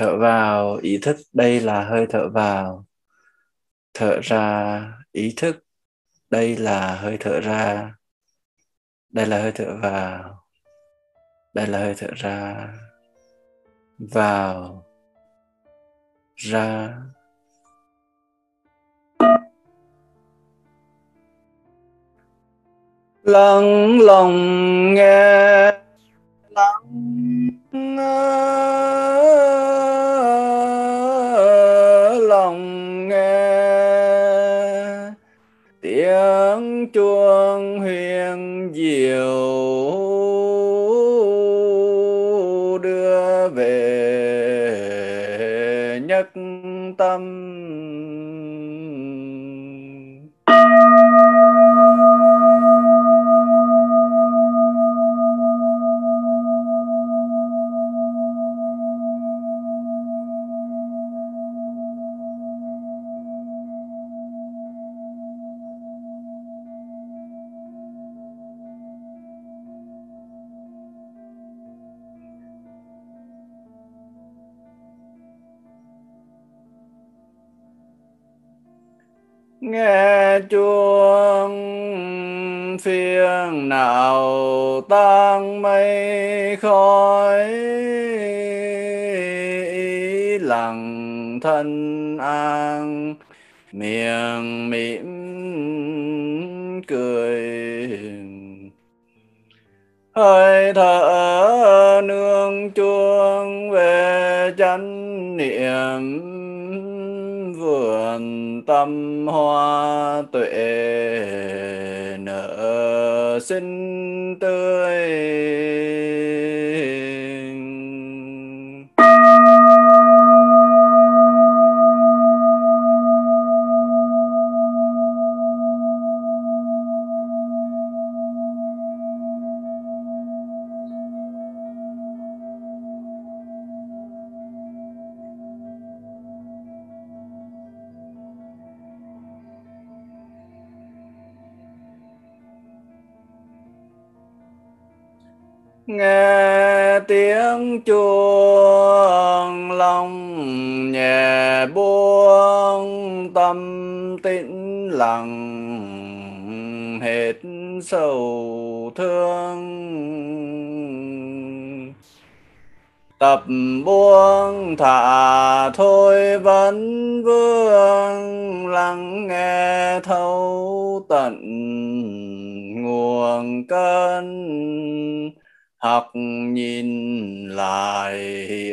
thở vào, ý thức đây là hơi thở vào. Thở ra, ý thức đây là hơi thở ra. Đây là hơi thở vào. Đây là hơi thở ra. Vào. Ra. Lắng lòng nghe. Lắng nghe. Huyền nghe chuông phiền nào tan mây khói. Lặng thân an, miệng mỉm cười. Hơi thở nương chuông về chánh niệm vườn tâm hoa tuệ nở xinh tươi. Nghe tiếng chuông lòng nhẹ buông, tâm tĩnh lặng hết sầu thương. Tập buông thả thôi vẫn vương, lắng nghe thấu tận nguồn cơn học nhìn lại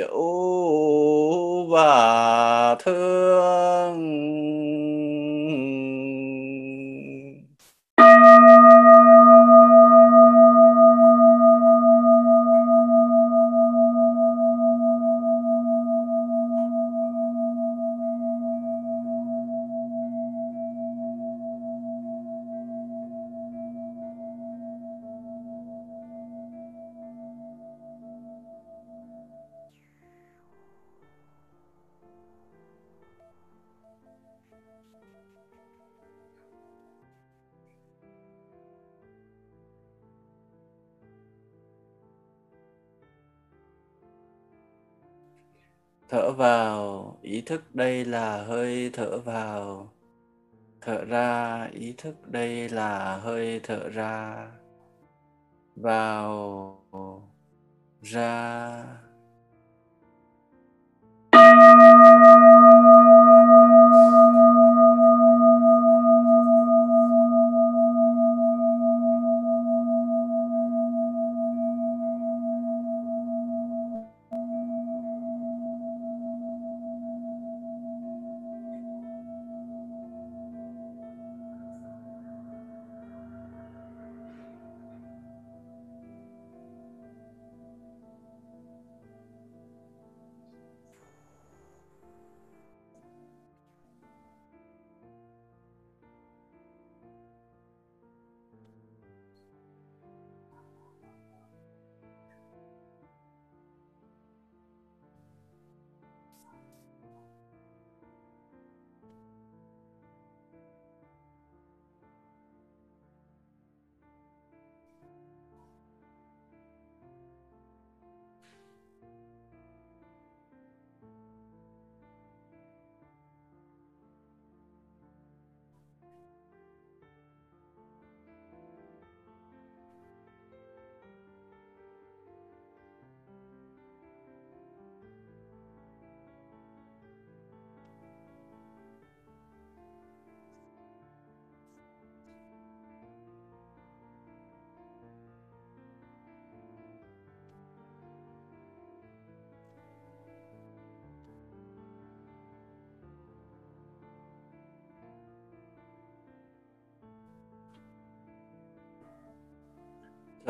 ưu và thương. Thở vào, ý thức đây là hơi thở vào. Thở ra, ý thức đây là hơi thở ra. Vào, ra.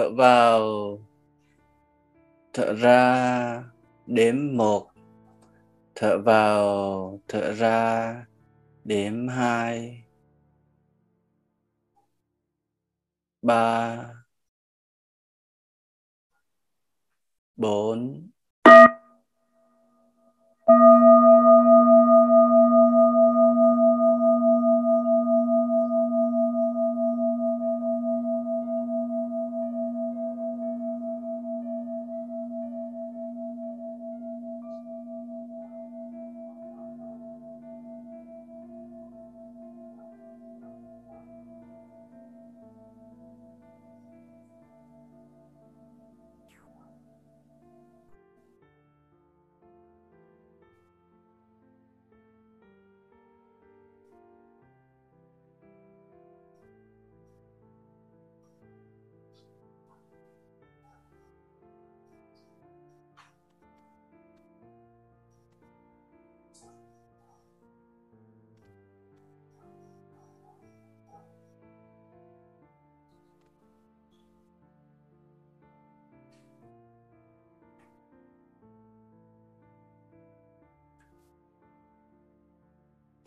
Thở vào thở ra đếm một thở vào thở ra đếm hai ba bốn.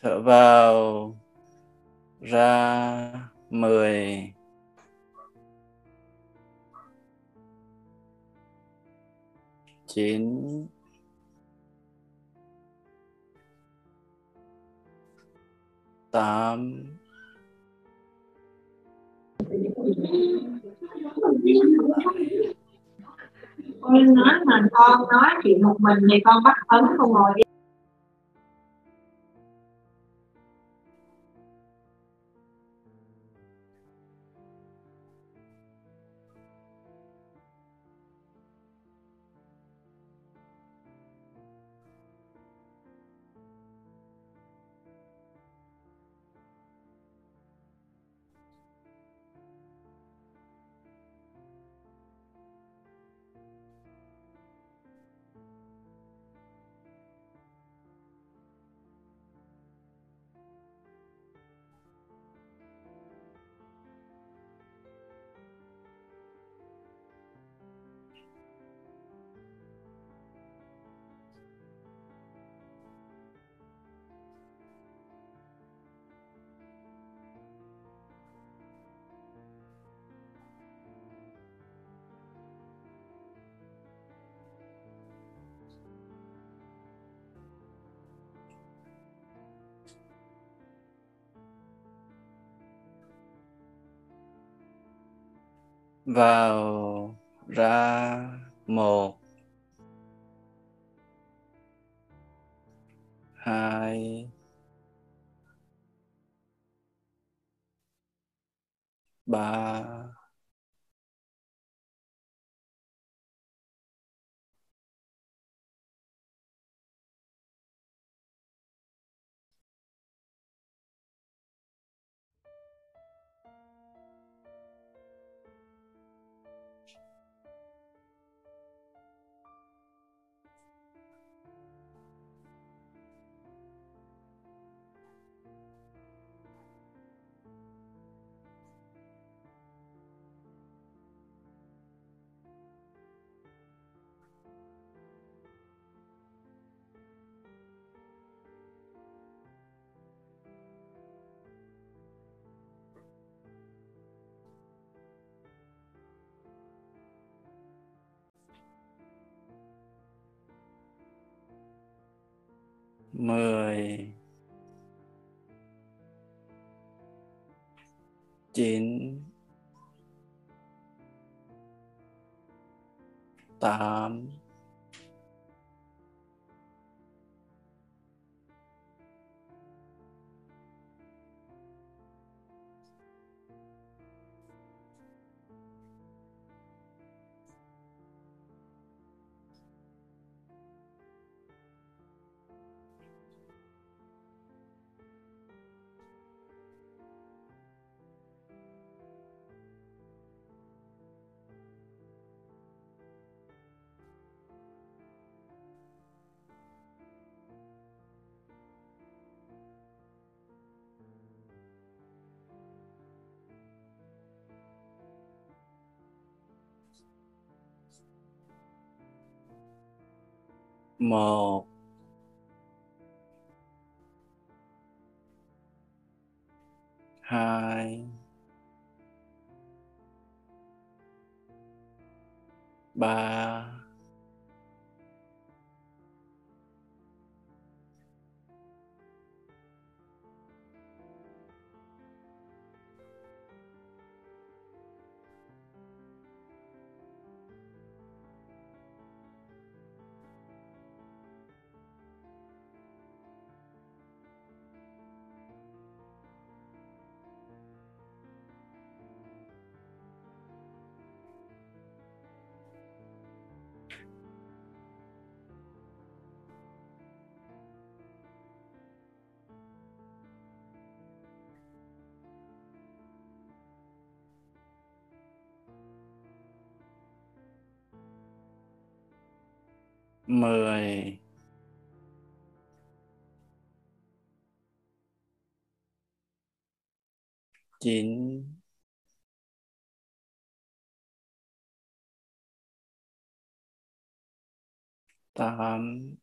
Thở vào ra mười. Chín. Tám. Con nói mà con nói chuyện một mình thì con bắt ấn không ngồi đi. Vào ra một. Hai. Ba. Mười. Chín. Tám. Một. Hai. Ba. Mười chín tám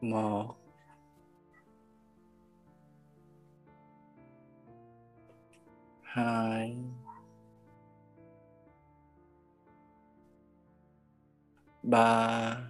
một. Hai. Ba.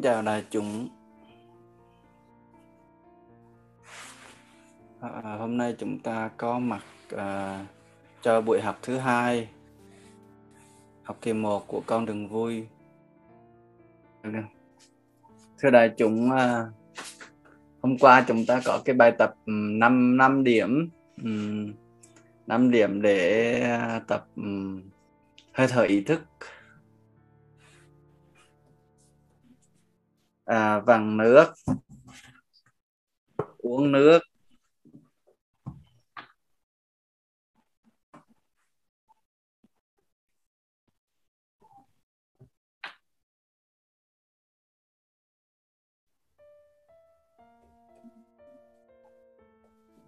Kính chào đại chúng. À, à, hôm nay chúng ta có mặt à, cho buổi học thứ hai, học kỳ 1 của con đừng vui. Thưa đại chúng, à, hôm qua chúng ta có cái bài tập 5 5 điểm 5 điểm để à, tập hơi thở ý thức à, vằn nước. Uống nước.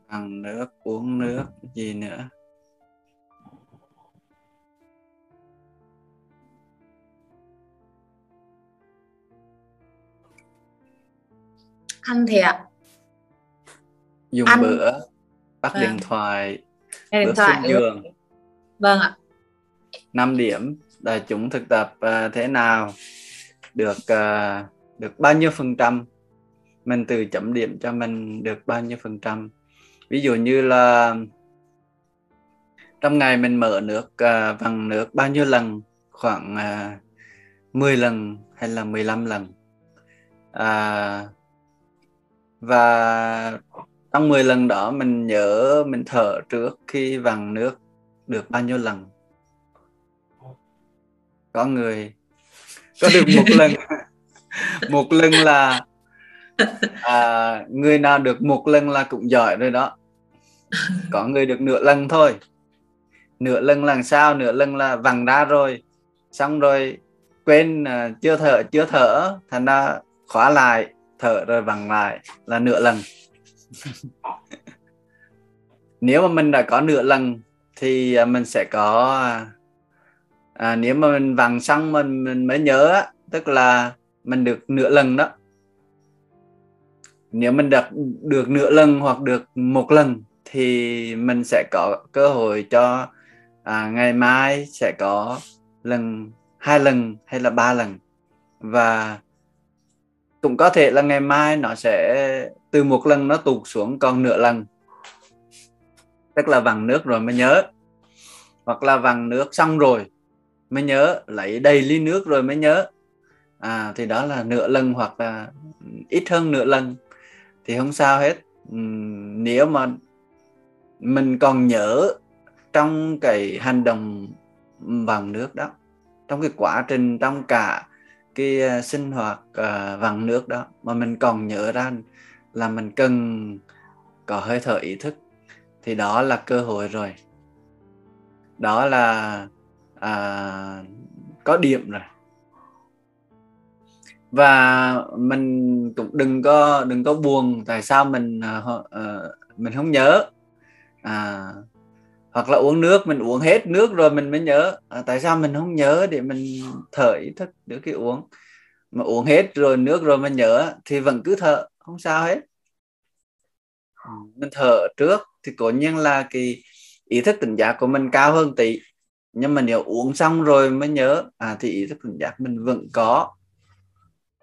Bằng nước uống nước gì nữa? Ăn thì ạ. Dùng ăn. bữa bắt vâng. điện thoại điện bước thoại, xuống giường. vâng ạ. 5 điểm đại chúng thực tập uh, thế nào? Được uh, được bao nhiêu phần trăm? Mình từ chấm điểm cho mình được bao nhiêu phần trăm? Ví dụ như là trong ngày mình mở nước uh, bằng nước bao nhiêu lần? Khoảng uh, 10 lần hay là 15 lần? À, và trong 10 lần đó mình nhớ mình thở trước khi vặn nước được bao nhiêu lần? Có người. Có được một lần. Một lần là à, người nào được một lần là cũng giỏi rồi đó. Có người được nửa lần thôi. Nửa lần là sao? Nửa lần là vặn ra rồi. Xong rồi quên uh, chưa thở chưa thở thành ra khóa lại thở rồi vặn lại là nửa lần. Nếu mà mình đã có nửa lần thì à, mình sẽ có à, à nếu mà mình vặn xong mình mình mới nhớ tức là mình được nửa lần đó. Nếu mình được được nửa lần hoặc được một lần thì mình sẽ có cơ hội cho à, ngày mai sẽ có lần hai lần hay là ba lần. Và cũng có thể là ngày mai nó sẽ từ một lần nó tụt xuống còn nửa lần. Tức là vặn nước rồi mới nhớ. Hoặc là vặn nước xong rồi mới nhớ, lấy đầy ly nước rồi mới nhớ. À thì đó là nửa lần hoặc là ít hơn nửa lần. Thì không sao hết. Nếu mà mình còn nhớ trong cái hành động vặn nước đó, trong cái quá trình trong cả cái ờ, sinh hoạt uh, vặn nước đó. Mà mình còn nhớ ra là mình cần có hơi thở ý thức. Thì đó là cơ hội rồi. Đó là à, có điểm rồi. Và mình cũng đừng có đừng có buồn tại sao mình uh, uh, mình không nhớ. À, hoặc là uống nước mình uống hết nước rồi mình mới nhớ. À, tại sao mình không nhớ để mình thở ý thức được cái uống? Mà uống hết rồi nước rồi mình nhớ thì vẫn cứ thở không sao hết. Ừ, mình thở trước thì cố nhiên là cái ý thức tỉnh giác của mình cao hơn tỷ nhưng mà nếu uống xong rồi mới nhớ à thì ý thức tỉnh giác mình vẫn có.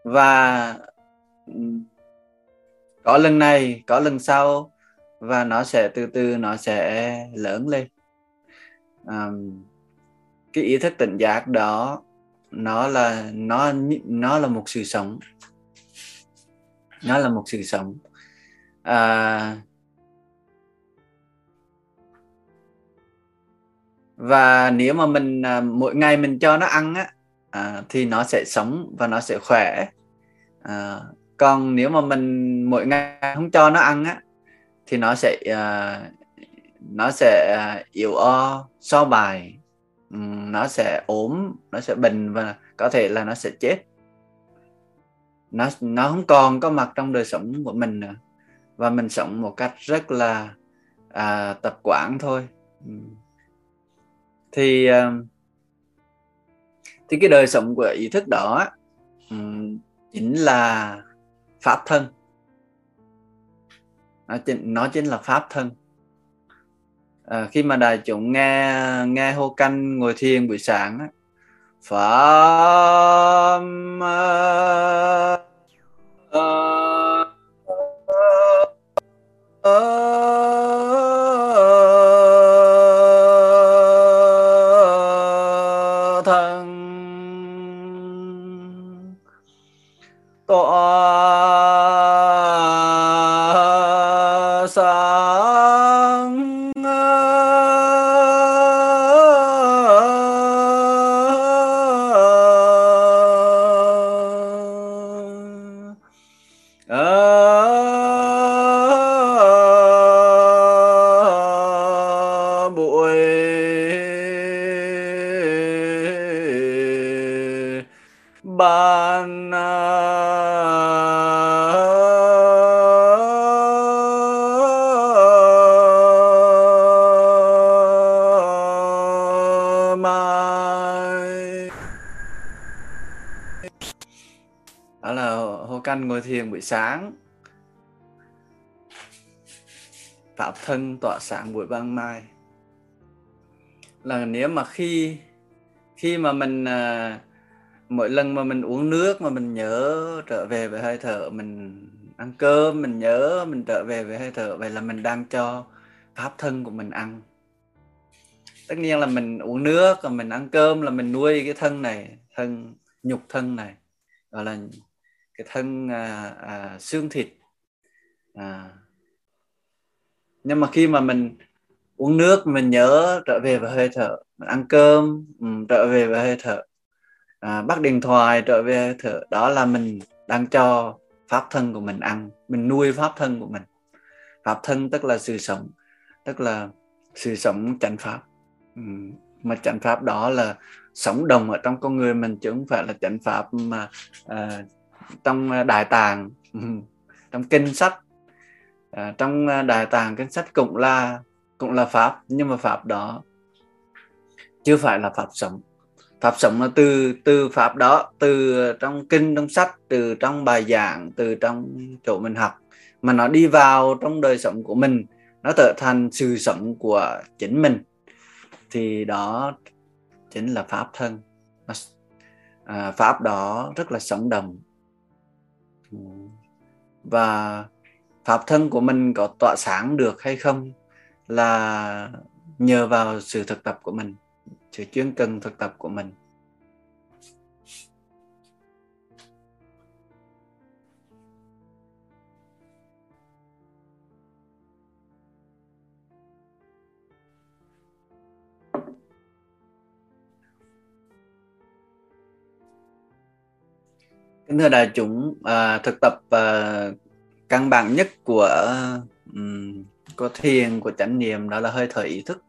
Và ừ, có lần này có lần sau và nó sẽ từ từ nó sẽ lớn lên. À, cái ý thức tỉnh giác đó nó là nó nó là một sự sống. Nó là một sự sống. À, và nếu mà mình à, mỗi ngày mình cho nó ăn á à, thì nó sẽ sống và nó sẽ khỏe. À, còn nếu mà mình mỗi ngày không cho nó ăn á thì nó sẽ uh, nó sẽ ờ, yếu o so bài. Nó sẽ ốm nó sẽ bệnh và có thể là nó sẽ chết. Nó nó không còn có mặt trong đời sống của mình nữa. Và mình sống một cách rất là à, tập quán thôi. Thì à, thì cái đời sống của ý thức đó um, chính là pháp thân nó chính, nó chính là pháp thân. À, khi mà đại chúng nghe nghe hô canh ngồi thiền buổi sáng á, pháp là hô can ngồi thiền buổi sáng. Pháp thân tỏa sáng buổi ban mai. Là nếu mà khi khi mà mình à, mỗi lần mà mình uống nước mà mình nhớ trở về với hơi thở mình ăn cơm mình nhớ mình trở về với hơi thở vậy là mình đang cho pháp thân của mình ăn. Tất nhiên là mình uống nước và mình ăn cơm là mình nuôi cái thân này thân nhục thân này. Gọi là cái thân à, à, xương thịt à. nhưng mà khi mà mình uống nước mình nhớ trở về với hơi thở mình ăn cơm um, trở về với hơi thở à, bắt điện thoại trở về hơi thở đó là mình đang cho pháp thân của mình ăn mình nuôi pháp thân của mình pháp thân tức là sự sống tức là sự sống chánh pháp um, mà chánh pháp đó là sống đồng ở trong con người mình chứ không phải là chánh pháp mà uh, trong ờ, đại tàng. Trong kinh sách. À, trong ờ, đại tàng kinh sách cũng là cũng là pháp nhưng mà pháp đó chưa phải là pháp sống. Pháp sống là từ từ pháp đó từ trong kinh trong sách từ trong bài giảng từ trong chỗ mình học mà nó đi vào trong đời sống của mình. Nó trở thành sự sống của chính mình. Thì đó chính là pháp thân. À, pháp đó rất là sống động và pháp thân của mình có tỏa sáng được hay không là nhờ vào sự thực tập của mình, sự chuyên cần thực tập của mình. Kính thưa đại chúng à, thực tập à, căn bản nhất của um, của thiền của chánh niệm đó là hơi thở ý thức.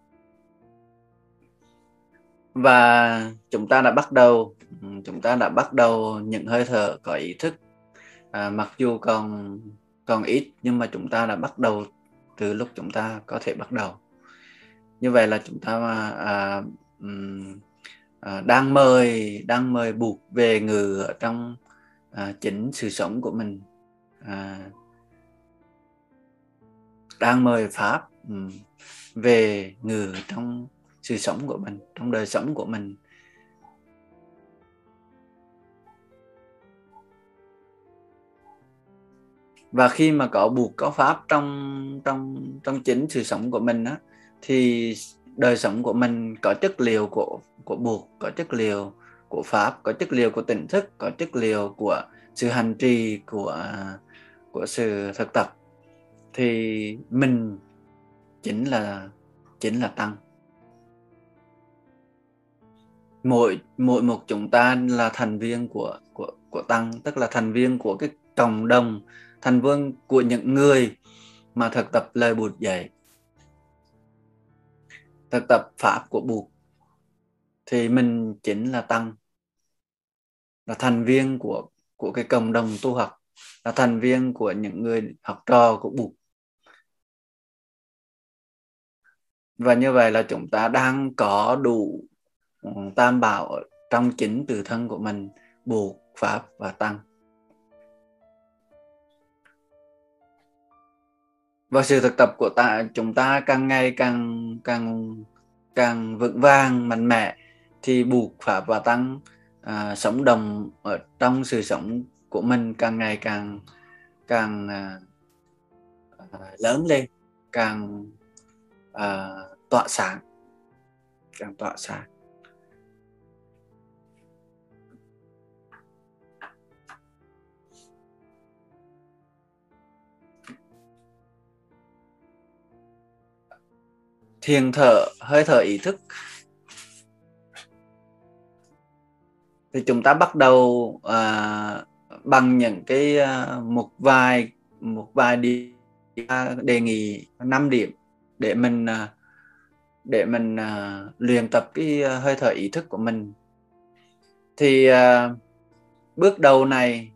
Và chúng ta đã bắt đầu chúng ta đã bắt đầu những hơi thở có ý thức. À, mặc dù còn còn ít nhưng mà chúng ta đã bắt đầu từ lúc chúng ta có thể bắt đầu. Như vậy là chúng ta à, à, đang mời đang mời buộc về ngự ở trong à, chính sự sống của mình à, đang mời pháp um, về ngự trong sự sống của mình trong đời sống của mình. Và khi mà có buộc có pháp trong trong trong chính sự sống của mình á thì đời sống của mình có chất liệu của của buộc có chất liệu của pháp, có chất liệu của tỉnh thức, có chất liệu của sự hành trì của của sự thực tập, thì mình chính là chính là tăng. Mỗi mỗi một chúng ta là thành viên của của của tăng, tức là thành viên của cái cộng đồng, thành viên của những người mà thực tập lời bụt dạy. Thực tập pháp của bụt, thì mình chính là tăng là thành viên của của cái cộng đồng tu học. Là thành viên của những người học trò của bụt. Và như vậy là chúng ta đang có đủ ừ, tam bảo trong chính từ thân của mình, bụt, pháp và tăng. Và sự thực tập của ta, chúng ta càng ngày càng càng càng vững vàng, mạnh mẽ, thì buộc pháp và tăng à, sống đồng ở trong sự sống của mình càng ngày càng càng à, à lớn lên càng à, tỏa sáng càng tỏa sáng. Thiền thở hơi thở ý thức. Thì chúng ta bắt đầu à, bằng những cái à, một vài một vài đi đề nghị 5 điểm để mình à, để mình à, luyện tập cái à, hơi thở ý thức của mình. Thì à, bước đầu này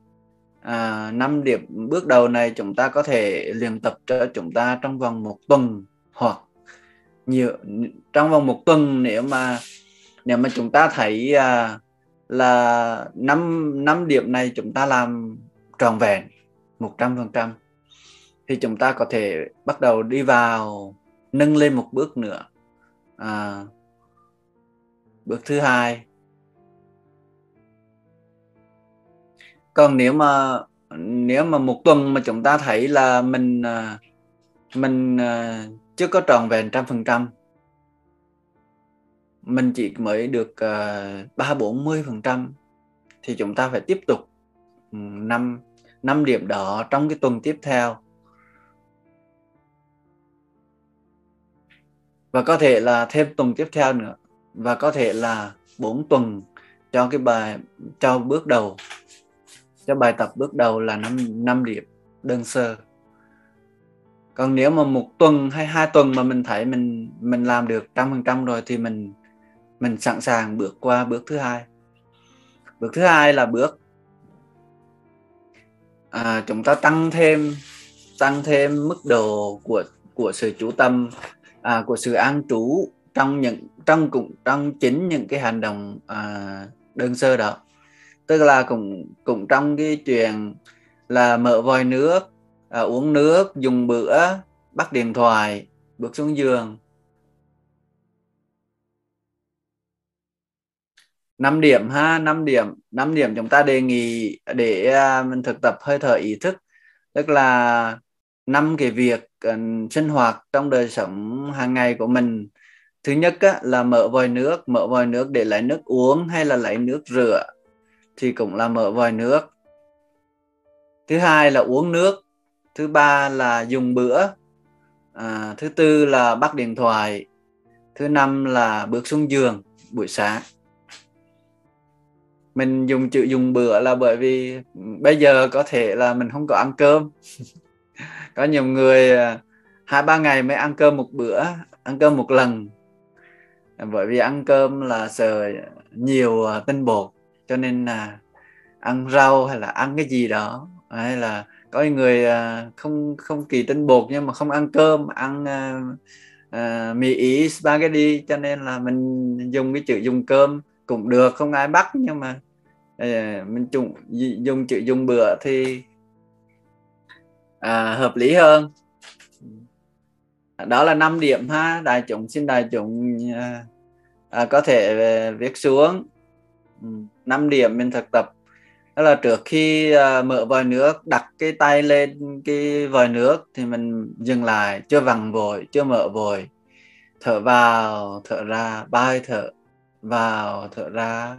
à, 5 điểm bước đầu này chúng ta có thể luyện tập cho chúng ta trong vòng một tuần hoặc nhiều trong vòng một tuần nếu mà nếu mà chúng ta thấy à, là năm năm điểm này chúng ta làm tròn vẹn một trăm phần trăm. Thì chúng ta có thể bắt đầu đi vào nâng lên một bước nữa. À, bước thứ hai. Còn nếu mà nếu mà một tuần mà chúng ta thấy là mình à, mình à, chưa có tròn vẹn trăm phần trăm mình chỉ mới được ờ, ba bốn mươi phần trăm thì chúng ta phải tiếp tục ừ, năm năm điểm đó trong cái tuần tiếp theo. Và có thể là thêm tuần tiếp theo nữa và có thể là 4 tuần cho cái bài cho bước đầu cho bài tập bước đầu là 5, 5 điểm đơn sơ. Còn nếu mà một tuần hay hai tuần mà mình thấy mình mình làm được trăm phần trăm rồi thì mình mình sẵn sàng bước qua bước thứ hai. Bước thứ hai là bước à, chúng ta tăng thêm tăng thêm mức độ của của sự chú tâm à, của sự an trú trong những trong cũng trong chính những cái hành động à, đơn sơ đó. Tức là cũng cũng trong cái chuyện là mở vòi nước à, uống nước dùng bữa bắt điện thoại bước xuống giường. 5 điểm ha 5 điểm. 5 điểm chúng ta đề nghị để à, mình thực tập hơi thở ý thức. Tức là năm cái việc uh, sinh hoạt trong đời sống hàng ngày của mình. Thứ nhất á, là mở vòi nước mở vòi nước để lấy nước uống hay là lấy nước rửa thì cũng là mở vòi nước. Thứ hai là uống nước. Thứ ba là dùng bữa. À, thứ tư là bắt điện thoại. Thứ năm là bước xuống giường buổi sáng mình dùng chữ dùng bữa là bởi vì bây giờ có thể là mình không có ăn cơm. Có nhiều người à, hai ba ngày mới ăn cơm một bữa ăn cơm một lần. Bởi vì ăn cơm là sợ nhiều à, tinh bột cho nên là ăn rau hay là ăn cái gì đó. Hay là có người à, không không kỳ tinh bột nhưng mà không ăn cơm ăn uh, mì ý spaghetti cho nên là mình dùng cái chữ dùng cơm cũng được. Không ai bắt nhưng mà mình dùng dùng chữ dùng bữa thì à, hợp lý hơn. Đó là 5 điểm ha. Đại chúng xin đại chúng à, à, có thể à, viết xuống. Ừ, 5 điểm mình thực tập. Đó là trước khi à, mở vòi nước đặt cái tay lên cái vòi nước thì mình dừng lại chưa vặn vội chưa mở vội. Thở vào thở ra ba hơi thở vào thở ra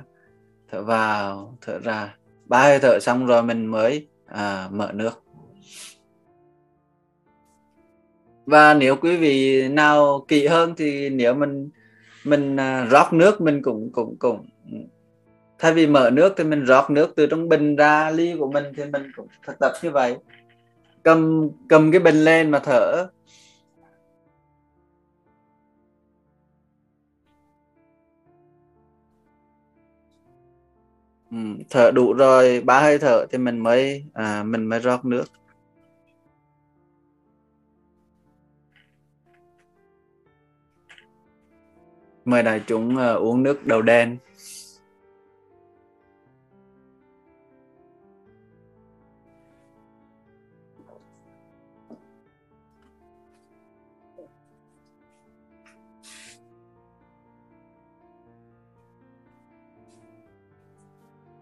thở vào thở ra. Ba hơi thở xong rồi mình mới à, mở nước. Và nếu quý vị nào kỹ hơn thì nếu mình mình à, rót nước mình cũng cũng cũng thay vì mở nước thì mình rót nước từ trong bình ra ly của mình thì mình cũng thực tập như vậy. Cầm cầm cái bình lên mà thở. Ừ, thở đủ rồi ba hơi thở thì mình mới à, mình mới rót nước. Mời đại chúng uh, uống nước đầu đen.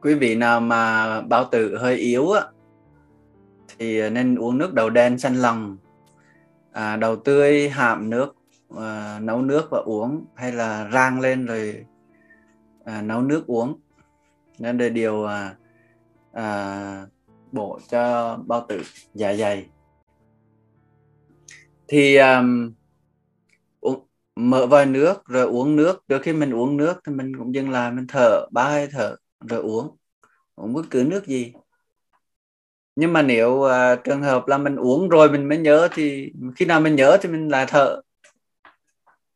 Quý vị nào mà bao tử hơi yếu á thì nên uống nước đầu đen xanh lòng à, đầu tươi hạm nước à, nấu nước và uống hay là rang lên rồi à, nấu nước uống. Nên đây điều à, à, bổ cho bao tử dạ dày. Thì um, uống, mở vòi nước rồi uống nước. Trước khi mình uống nước thì mình cũng dừng lại mình thở ba hơi thở rồi uống. Uống bất cứ nước gì. Nhưng mà nếu uh, trường hợp là mình uống rồi mình mới nhớ thì khi nào mình nhớ thì mình lại thở.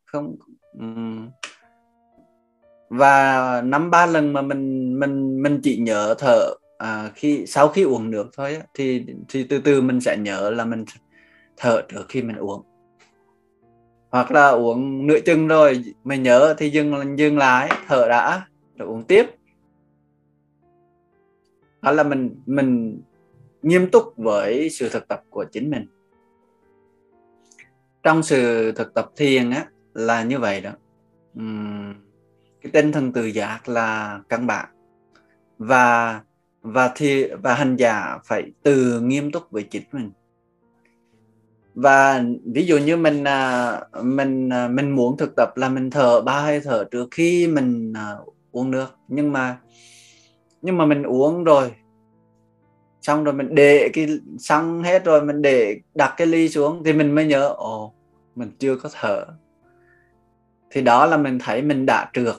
Không um, và năm ba lần mà mình mình mình chỉ nhớ thở à, khi sau khi uống nước thôi thì thì từ từ mình sẽ nhớ là mình thở trước khi mình uống. Hoặc là uống nửa chừng rồi mình nhớ thì dừng dừng lại thở đã rồi uống tiếp hoặc là mình mình nghiêm túc với sự thực tập của chính mình. Trong sự thực tập thiền á là như vậy đó. Uhm, cái tinh thần tự giác là căn bản. Và và thì và hành giả phải từ nghiêm túc với chính mình. Và ví dụ như mình à, mình à, mình muốn thực tập là mình thở ba hơi thở trước khi mình à, uống nước. Nhưng mà nhưng mà mình uống rồi. Xong rồi mình để cái xăng hết rồi, mình để đặt cái ly xuống thì mình mới nhớ, ồ, mình chưa có thở. Thì đó là mình thấy mình đã trượt.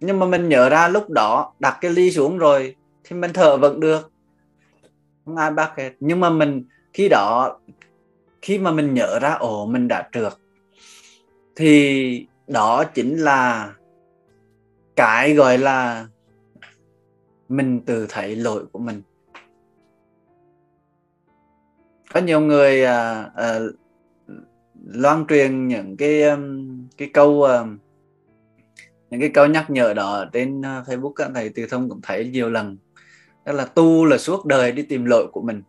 Nhưng mà mình nhớ ra lúc đó đặt cái ly xuống rồi thì mình thở vẫn được. Không ai bắt hết. Nhưng mà mình, khi đó, khi mà mình nhớ ra, ồ, mình đã trượt, thì đó chính là cái, gọi là mình tự thấy lỗi của mình. Có nhiều người à, à, loan truyền những cái um, cái câu uh, những cái câu nhắc nhở đó trên uh, Facebook các thầy từ thông cũng thấy nhiều lần. Đó là tu là suốt đời đi tìm lỗi của mình.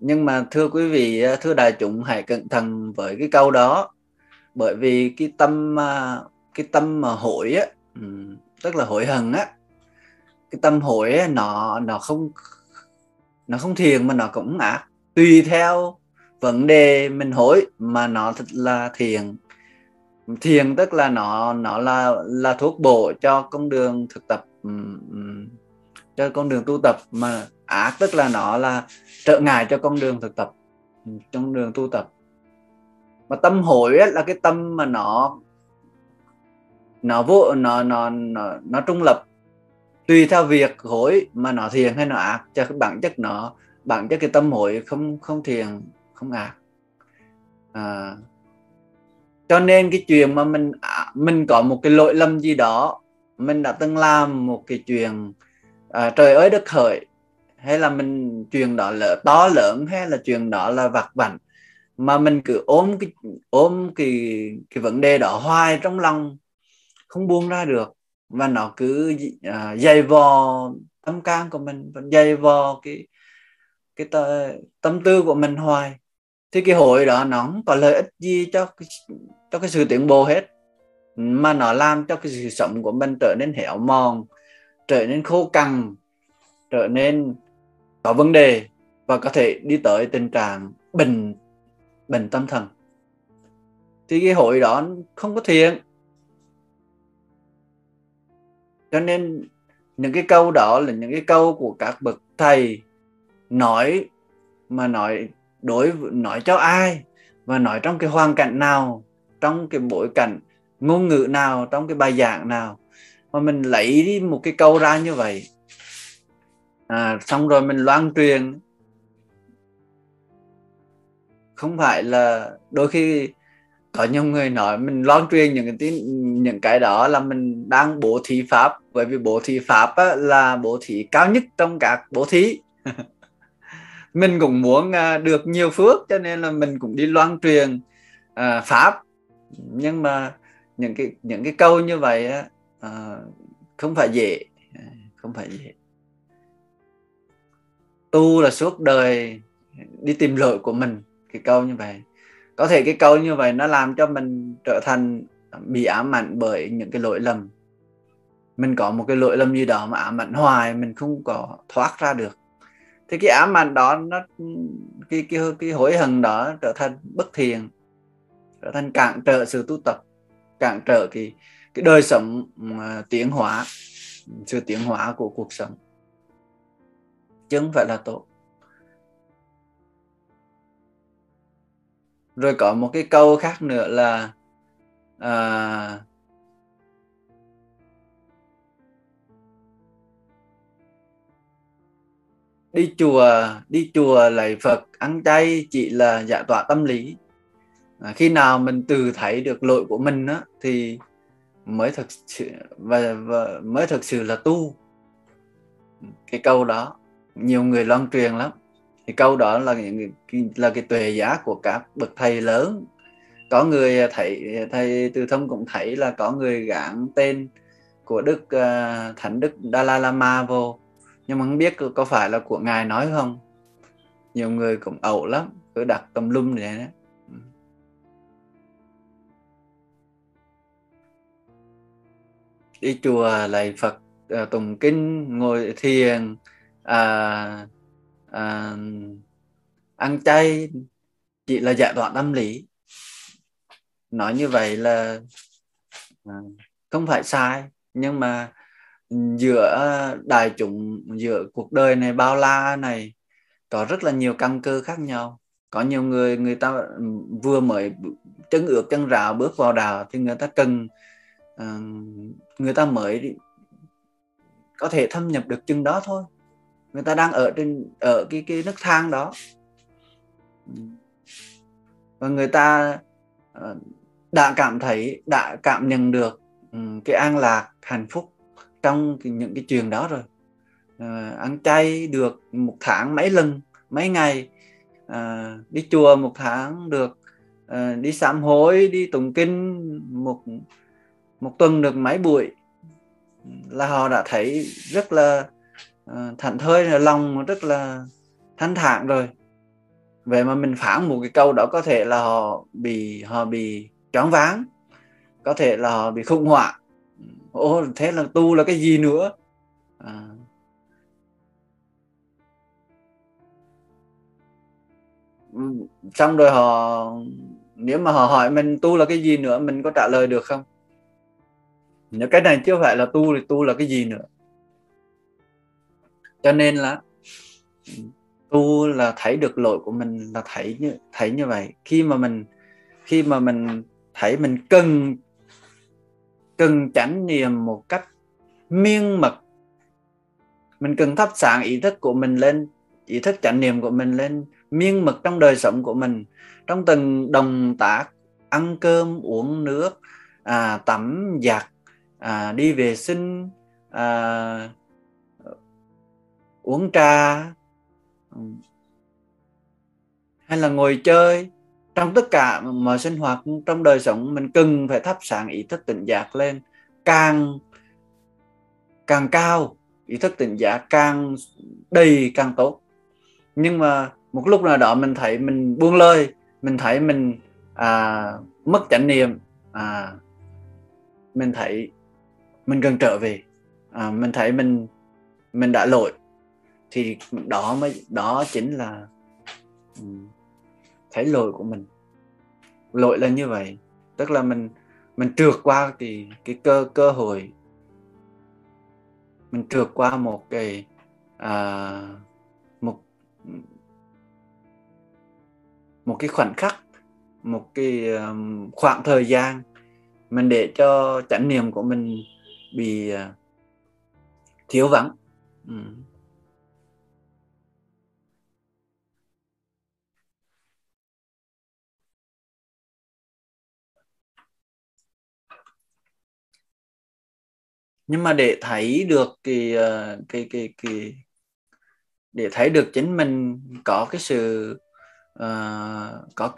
Nhưng mà thưa quý vị uh, thưa đại chúng hãy cẩn thận với cái câu đó. Bởi vì cái tâm uh, cái tâm mà hội á tức là hội hận á cái tâm hội ấy, nó nó không nó không thiền mà nó cũng ác tùy theo vấn đề mình hối mà nó thật là thiền. Thiền tức là nó nó là là thuốc bổ cho con đường thực tập cho con đường tu tập mà ác tức là nó là trợ ngại cho con đường thực tập trong đường tu tập. Mà tâm hối là cái tâm mà nó nó vô nó nó nó, nó trung lập tùy theo việc hối mà nó thiền hay nó ác cho cái bản chất nó bản chất cái tâm hối không không thiền không ác. À, cho nên cái chuyện mà mình à, mình có một cái lỗi lầm gì đó mình đã từng làm một cái chuyện à, trời ơi đất hỡi hay là mình chuyện đó là to lớn hay là chuyện đó là vặt vảnh mà mình cứ ôm cái ôm cái cái vấn đề đó hoài trong lòng không buông ra được và nó cứ uh, dày vò tâm can của mình và dày vò cái cái tâm tư của mình hoài. Thì cái hội đó nó không có lợi ích gì cho cái, cho cái sự tiến bộ hết mà nó làm cho cái sự sống của mình trở nên héo mòn trở nên khô cằn trở nên có vấn đề và có thể đi tới tình trạng bệnh bệnh tâm thần. Thì cái hội đó không có thiện cho nên những cái câu đó là những cái câu của các bậc thầy nói mà nói đối nói cho ai và nói trong cái hoàn cảnh nào trong cái bối cảnh ngôn ngữ nào trong cái bài giảng nào. Mà mình lấy đi một cái câu ra như vậy. À, xong rồi mình loan truyền. Không phải là đôi khi có nhiều người nói mình loan truyền những cái tin những cái đó là mình đang bố thí pháp. Bởi vì bố thí pháp á, là bố thí cao nhất trong các bố thí. Mình cũng muốn à, được nhiều phước cho nên là mình cũng đi loan truyền à, pháp. Nhưng mà những cái những cái câu như vậy á, à, không phải dễ. À, không phải dễ. Tu là suốt đời đi tìm lỗi của mình cái câu như vậy có thể cái câu như vậy nó làm cho mình trở thành bị ám ảnh bởi những cái lỗi lầm. Mình có một cái lỗi lầm gì đó mà ám ảnh hoài mình không có thoát ra được. Thì cái ám ảnh đó nó cái cái cái hối hận đó trở thành bất thiện trở thành cản trở sự tu tập cản trở cái cái đời sống uh, tiến hóa sự tiến hóa của cuộc sống. Chứ không phải là tốt. Rồi có một cái câu khác nữa là à, đi chùa đi chùa lạy Phật ăn chay chỉ là giải tỏa tâm lý. À, khi nào mình từ thấy được lỗi của mình á thì mới thực sự và, và mới thực sự là tu. Cái câu đó nhiều người loan truyền lắm thì câu đó là những là cái tuệ giá của các bậc thầy lớn. Có người thầy thầy từ thông cũng thấy là có người gán tên của đức uh, thánh đức Dalai Lama vô. Nhưng mà không biết có phải là của ngài nói không? Nhiều người cũng ẩu lắm cứ đặt tùm lum này đó. Đi chùa lạy Phật à, tùng kinh ngồi thiền à, à, ăn chay chỉ là giải tỏa tâm lý. Nói như vậy là à, không phải sai nhưng mà giữa đại chúng giữa cuộc đời này bao la này có rất là nhiều căn cơ khác nhau. Có nhiều người người ta vừa mới chân ướt chân rào bước vào đạo thì người ta cần uh, người ta mới có thể thâm nhập được chừng đó thôi người ta đang ở trên ở cái cái nước thang đó. Ừ. Và người ta ờ, đã cảm thấy đã cảm nhận được ừ, cái an lạc hạnh phúc trong những cái chuyện đó rồi. Ờ, ăn chay được một tháng mấy lần mấy ngày à, đi chùa một tháng được à, đi sám hối đi tụng kinh một một tuần được mấy buổi. Ừ, là họ đã thấy rất là à, thảnh thơi là lòng rất là thanh thản rồi. Vậy mà mình phản một cái câu đó có thể là họ bị họ bị choáng váng có thể là họ bị khủng hoảng. Ô thế là tu là cái gì nữa? À, xong rồi họ nếu mà họ hỏi mình tu là cái gì nữa mình có trả lời được không? Nếu cái này chưa phải là tu thì tu là cái gì nữa? Cho nên là tu là thấy được lỗi của mình là thấy như thấy như vậy. Khi mà mình khi mà mình thấy mình cần cần chánh niệm một cách miên mật mình cần thắp sáng ý thức của mình lên ý thức chánh niệm của mình lên miên mật trong đời sống của mình trong từng đồng tác ăn cơm uống nước à, tắm giặt à, đi vệ sinh à, uống trà hay là ngồi chơi. Trong tất cả mọi sinh hoạt trong đời sống mình cần phải thắp sáng ý thức tỉnh giác lên càng càng cao ý thức tỉnh giác càng đầy càng tốt. Nhưng mà một lúc nào đó mình thấy mình buông lơi mình thấy mình à, mất chánh niệm à, mình thấy mình cần trở về à, mình thấy mình mình đã lỗi thì đó mới đó chính là ừ, thấy lỗi của mình lỗi là như vậy tức là mình mình trượt qua thì cái cơ cơ hội mình trượt qua một cái à, một một cái khoảnh khắc một cái ờ, khoảng thời gian mình để cho chánh niệm của mình bị ờ, thiếu vắng ừ. Nhưng mà để thấy được cái ờ, cái cái cái để thấy được chính mình có cái sự uh, có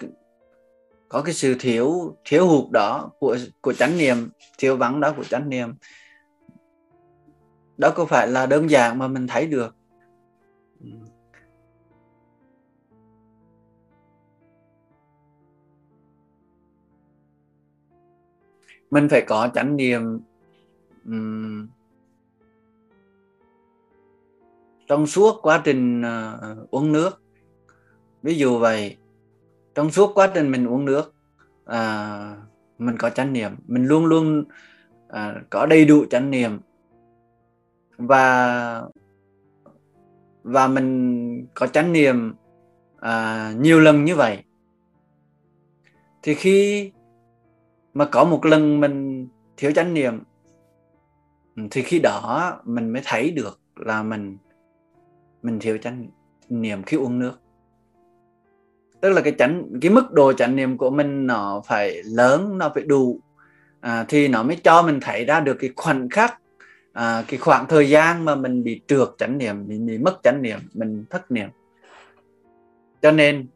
có cái sự thiếu thiếu hụt đó của của chánh niệm thiếu vắng đó của chánh niệm đó có phải là đơn giản mà mình thấy được? Mình phải có chánh niệm um, trong suốt quá trình uh, uống nước ví dụ vậy trong suốt quá trình mình uống nước à, mình có chánh niệm mình luôn luôn à, có đầy đủ chánh niệm. Và và mình có chánh niệm à, nhiều lần như vậy. Thì khi mà có một lần mình thiếu chánh niệm Ừ, thì khi đó mình mới thấy được là mình mình thiếu chánh niệm khi uống nước. Tức là cái chánh cái mức độ chánh niệm của mình nó phải lớn nó phải đủ. À, thì nó mới cho mình thấy ra được cái khoảnh khắc à, cái khoảng thời gian mà mình bị trượt chánh niệm mình bị mất chánh niệm mình thất niệm. Cho nên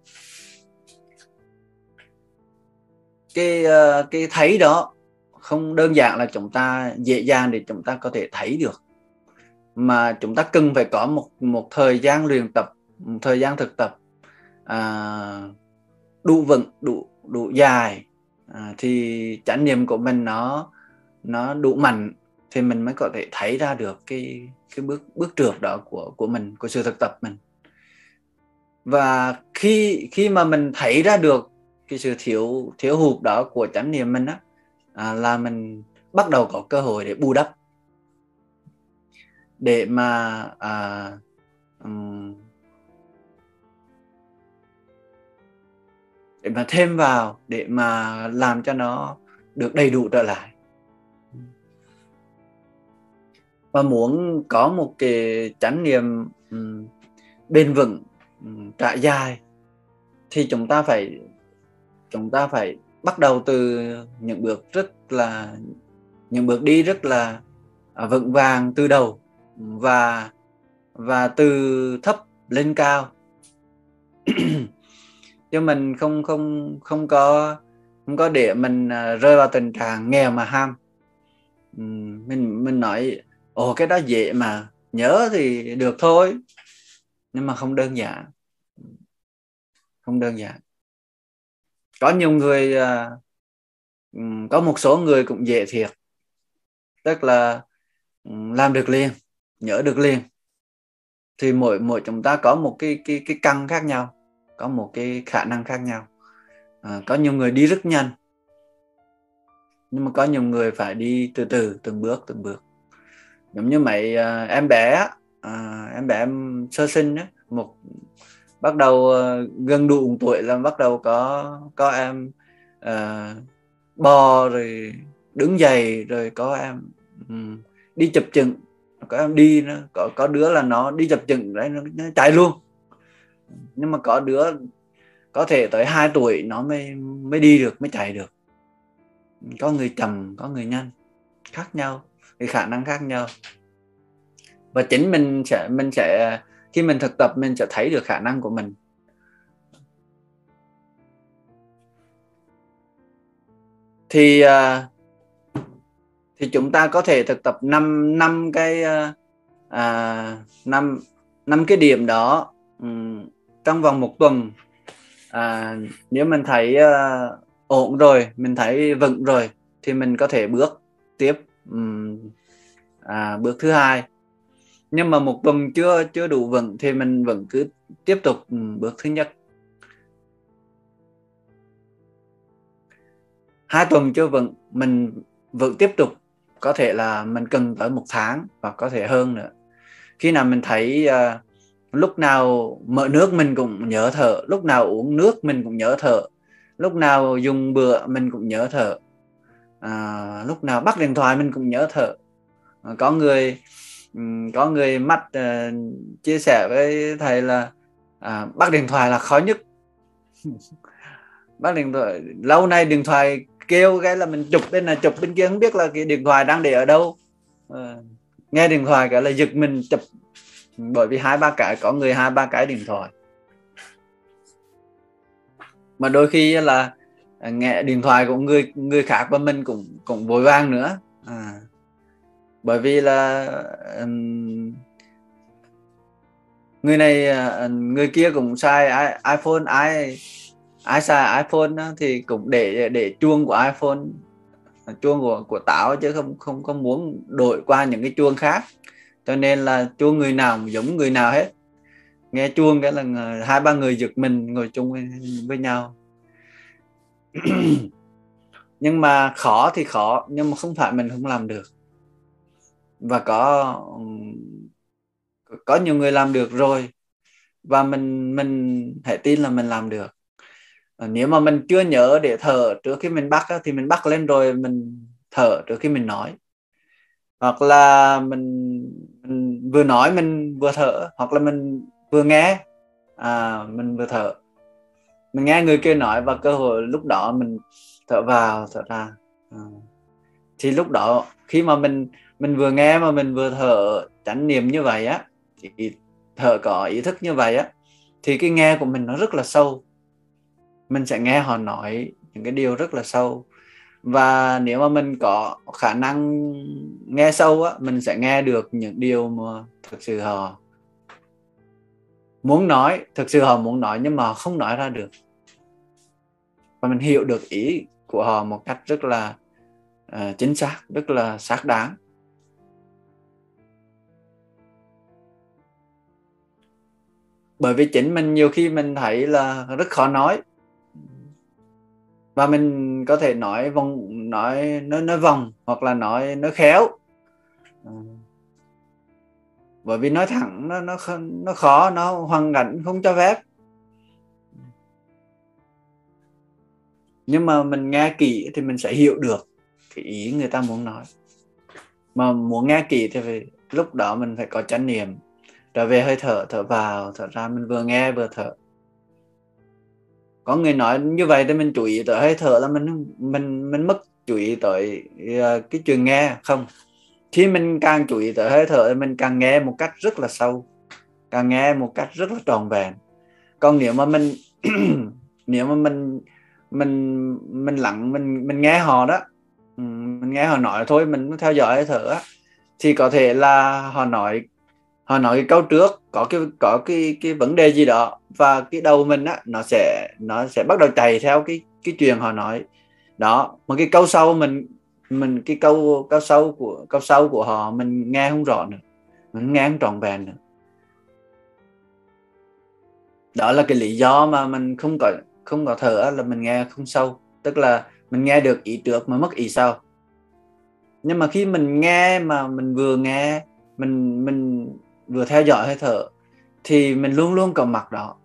cái ờ, cái thấy đó không đơn giản là chúng ta dễ dàng để chúng ta có thể thấy được mà chúng ta cần phải có một một thời gian luyện tập một thời gian thực tập à, đủ vững đủ đủ dài. À, thì chánh niệm của mình nó nó đủ mạnh thì mình mới có thể thấy ra được cái cái bước bước trượt đó của của mình của sự thực tập mình. Và khi khi mà mình thấy ra được cái sự thiếu thiếu hụt đó của chánh niệm mình á à, là mình bắt đầu có cơ hội để bù đắp. Để mà à, um, để mà thêm vào để mà làm cho nó được đầy đủ trở lại. Và muốn có một cái chánh niệm um, bền vững um, trải dài thì chúng ta phải chúng ta phải bắt đầu từ những bước rất là, những bước đi rất là à, vững vàng từ đầu và và từ thấp lên cao. Chứ mình không không không có không có để mình à, rơi vào tình trạng nghèo mà ham. Mình mình nói, ồ, cái đó dễ mà, nhớ thì được thôi. Nhưng mà không đơn giản. Không đơn giản có nhiều người à, ừ, có một số người cũng dễ thiệt. Tức là ừ, làm được liền nhớ được liền. Thì mỗi mỗi chúng ta có một cái cái cái căn khác nhau có một cái khả năng khác nhau. À, có nhiều người đi rất nhanh nhưng mà có nhiều người phải đi từ từ từng bước từng bước. Giống như mấy à, em bé à, em bé em sơ sinh á một bắt đầu uh, gần đủ tuổi là bắt đầu có có em ờ, uh, bò rồi đứng dậy rồi có em um, đi chập chừng có em đi nó có có đứa là nó đi chập chừng đấy nó, nó chạy luôn. Nhưng mà có đứa có thể tới 2 tuổi nó mới mới đi được mới chạy được. Có người chậm có người nhanh khác nhau cái khả năng khác nhau. Và chính mình sẽ mình sẽ khi mình thực tập mình sẽ thấy được khả năng của mình. Thì à, thì chúng ta có thể thực tập năm năm cái à, à năm năm cái điểm đó um, trong vòng một tuần. À, nếu mình thấy uh, ổn rồi mình thấy vững rồi thì mình có thể bước tiếp um, à, bước thứ hai nhưng mà một tuần chưa chưa đủ vững thì mình vẫn cứ tiếp tục ừ, bước thứ nhất. Hai tuần chưa vững mình vẫn tiếp tục. Có thể là mình cần tới một tháng hoặc có thể hơn nữa. Khi nào mình thấy uh, lúc nào mở nước mình cũng nhớ thở lúc nào uống nước mình cũng nhớ thở lúc nào dùng bữa mình cũng nhớ thở à, lúc nào bắt điện thoại mình cũng nhớ thở. À, có người Ừ, có người mắt uh, ờ, chia sẻ với thầy là à, bắt điện thoại là khó nhất. Bắt điện thoại lâu nay điện thoại kêu cái là mình chụp bên này chụp bên kia không biết là cái điện thoại đang để ở đâu. À, nghe điện thoại cái là giật mình chụp bởi vì hai ba cái có người hai ba cái điện thoại. Mà đôi khi là à, nghe điện thoại của người người khác và mình cũng cũng vội vàng nữa. À, bởi vì là um, người này à, à, người kia cũng sai iPhone ai ai xài iPhone đó, thì cũng để để chuông của iPhone à, chuông của của táo chứ không không có muốn đổi qua những cái chuông khác. Cho nên là chuông người nào giống người nào hết. Nghe chuông cái là hai ba người giật mình ngồi chung với, với nhau. Nhưng mà khó thì khó nhưng mà không phải mình không làm được và có có nhiều người làm được rồi. Và mình mình hãy tin là mình làm được. Ờ, nếu mà mình chưa nhớ để thở trước khi mình bắt thì mình bắt lên rồi mình thở trước khi mình nói. Hoặc là mình, mình vừa nói mình vừa thở hoặc là mình vừa nghe à, mình vừa thở. Mình nghe người kia nói và cơ hội lúc đó mình thở vào thở ra. À. thì lúc đó khi mà mình mình vừa nghe mà mình vừa thở chánh niệm như vậy á thì thở có ý thức như vậy á thì cái nghe của mình nó rất là sâu. Mình sẽ nghe họ nói những cái điều rất là sâu. Và nếu mà mình có khả năng nghe sâu á mình sẽ nghe được những điều mà thực sự họ muốn nói thực sự họ muốn nói nhưng mà không nói ra được. Và mình hiểu được ý của họ một cách rất là uh, chính xác rất là xác đáng. Bởi vì chính mình nhiều khi mình thấy là rất khó nói. Và mình có thể nói vòng nói nói nói vòng hoặc là nói nói khéo. À. Bởi vì nói thẳng nó nó nó khó nó hoàn cảnh không cho phép. Nhưng mà mình nghe kỹ thì mình sẽ hiểu được cái ý người ta muốn nói. Mà muốn nghe kỹ thì phải, lúc đó mình phải có chánh niệm trở về hơi thở thở vào thở ra mình vừa nghe vừa thở. Có người nói như vậy thì mình chú ý tới hơi thở là mình mình mình mất chú ý tới uh, cái chuyện nghe không? Khi mình càng chú ý tới hơi thở thì mình càng nghe một cách rất là sâu càng nghe một cách rất là tròn vẹn. Còn nếu mà mình nếu mà mình mình mình lặng mình mình nghe họ đó ừ, mình nghe họ nói thôi mình theo dõi hơi thở thì có thể là họ nói họ nói cái câu trước, có cái có cái cái vấn đề gì đó, và cái đầu mình á, nó sẽ nó sẽ bắt đầu chạy theo cái cái chuyện họ nói. Đó, mà cái câu sau mình mình, cái câu câu sau của, câu sau của họ mình nghe không rõ nữa, mình nghe không trọn vẹn nữa. Đó là cái lý do mà mình không có không có thở là mình nghe không sâu. Tức là mình nghe được ý trước mà mất ý sau. Nhưng mà khi mình nghe mà mình vừa nghe, mình mình vừa theo dõi hơi thở thì mình luôn luôn có mặt đó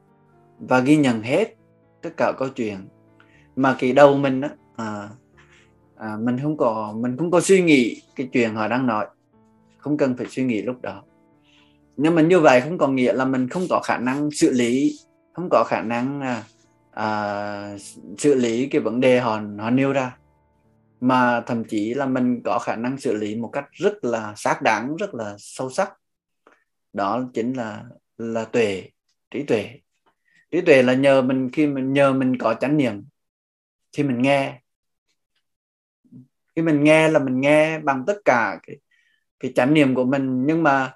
và ghi nhận hết tất cả câu chuyện. Mà cái đầu mình á à, à, mình không có mình không có suy nghĩ cái chuyện họ đang nói. Không cần phải suy nghĩ lúc đó. Nhưng mà như vậy không có nghĩa là mình không có khả năng xử lý không có khả năng à, à, xử lý cái vấn đề họ họ nêu ra. Mà thậm chí là mình có khả năng xử lý một cách rất là xác đáng rất là sâu sắc đó chính là là tuệ, trí tuệ. Trí tuệ là nhờ mình khi mình, nhờ mình có chánh niệm. Thì mình nghe. Khi mình nghe là mình nghe bằng tất cả cái cái chánh niệm của mình. Nhưng mà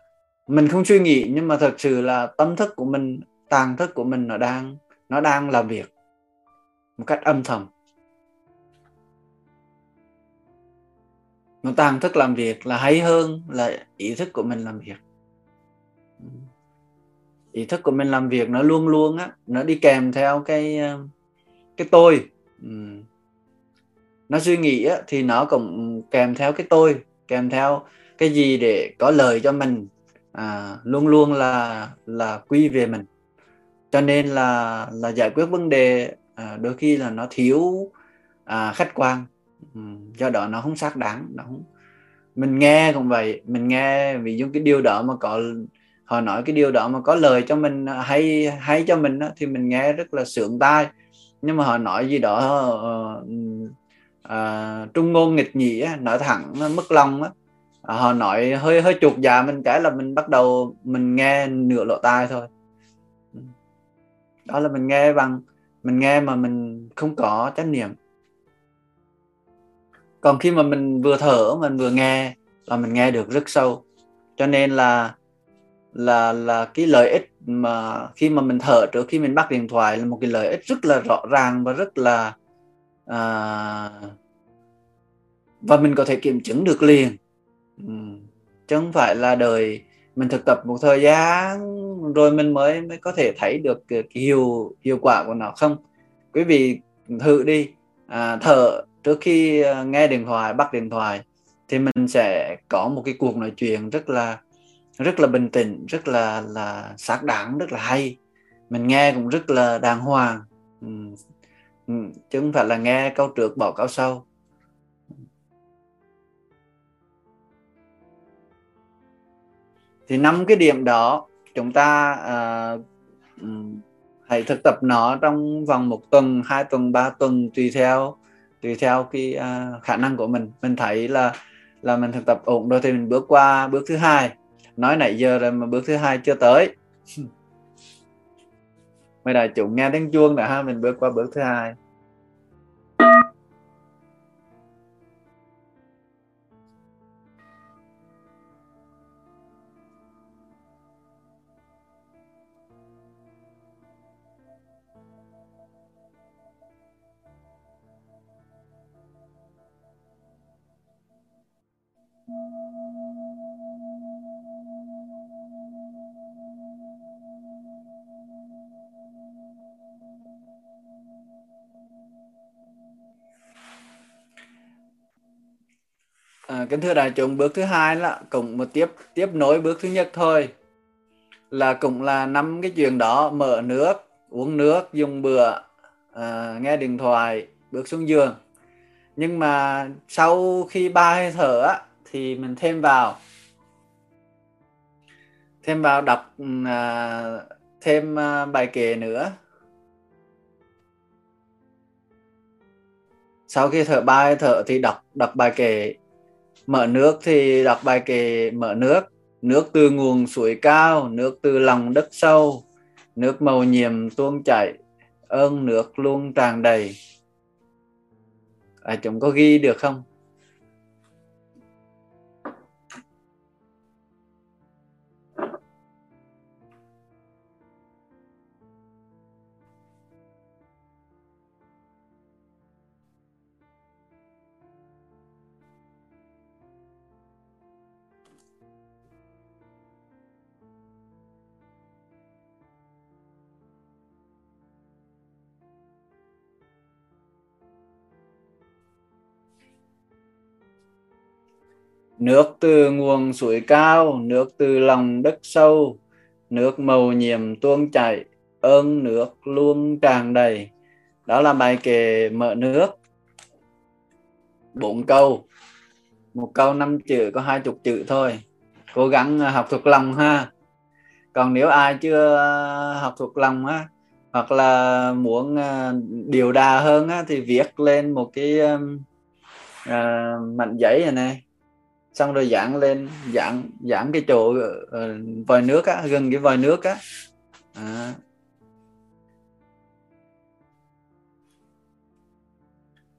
mình không suy nghĩ, nhưng mà thật sự là tâm thức của mình, tàng thức của mình nó đang nó đang làm việc một cách âm thầm. Nó tàng thức làm việc là hay hơn là ý thức của mình làm việc ý thức của mình làm việc nó luôn luôn á nó đi kèm theo cái ờ, cái tôi. Ừ. Nó suy nghĩ á, thì nó cũng kèm theo cái tôi kèm theo cái gì để có lời cho mình. À, luôn luôn là là quy về mình. Cho nên là là giải quyết vấn đề à, đôi khi là nó thiếu à, khách quan. Ừ, do đó nó không xác đáng nó không. Mình nghe cũng vậy mình nghe vì những cái điều đó mà có họ nói cái điều đó mà có lời cho mình à, hay hay cho mình thì mình nghe rất là sướng tai. Nhưng mà họ nói gì đó uh, uh, trung ngôn nghịch nhị nói thẳng mất lòng á. À, họ nói hơi hơi chuột dạ mình cái là mình bắt đầu mình nghe nửa lỗ tai thôi. Đó là mình nghe bằng mình nghe mà mình không có trách nhiệm còn khi mà mình vừa thở mình vừa nghe là mình nghe được rất sâu. Cho nên là là là cái lợi ích mà khi mà mình thở trước khi mình bắt điện thoại là một cái lợi ích rất là rõ ràng và rất là à, và mình có thể kiểm chứng được liền ừ. chứ không phải là đời mình thực tập một thời gian rồi mình mới mới có thể thấy được cái hiệu hiệu quả của nó không quý vị thử đi à, thở trước khi à, nghe điện thoại bắt điện thoại thì mình sẽ có một cái cuộc nói chuyện rất là rất là bình tĩnh rất là là xác đáng rất là hay. Mình nghe cũng rất là đàng hoàng. Ừ. ừ chứ không phải là nghe câu trước bỏ câu sau. Thì năm cái điểm đó chúng ta uh, hãy thực tập nó trong vòng một tuần hai tuần ba tuần tùy theo tùy theo cái uh, khả năng của mình. Mình thấy là là mình thực tập ổn rồi thì mình bước qua bước thứ hai nói nãy giờ rồi mà bước thứ hai chưa tới. Mấy đại chúng nghe tiếng chuông đã ha mình bước qua bước thứ hai kính thưa đại chúng bước thứ hai là cũng một tiếp tiếp nối bước thứ nhất thôi. Là cũng là năm cái chuyện đó mở nước uống nước dùng bữa à, nghe điện thoại bước xuống giường. Nhưng mà sau khi ba hơi thở á, thì mình thêm vào. Thêm vào đọc à, thêm à, bài kể nữa. Sau khi thở ba hơi thở thì đọc đọc bài kể mở nước thì đọc bài kệ mở nước. Nước từ nguồn suối cao nước từ lòng đất sâu. Nước màu nhiệm tuôn chảy ơn nước luôn tràn đầy. À, chúng có ghi được không? Nước từ nguồn suối cao nước từ lòng đất sâu nước màu nhiệm tuôn chảy ơn nước luôn tràn đầy. Đó là bài kệ mở nước. Bốn câu. Một câu năm chữ có hai chục chữ thôi. Cố gắng à, học thuộc lòng ha. Còn nếu ai chưa à, học thuộc lòng á hoặc là muốn à, điều đà hơn á, thì viết lên một cái uh, mảnh giấy này này xong rồi dạng lên dạng dán cái chỗ uh, vòi nước á gần cái vòi nước á. À.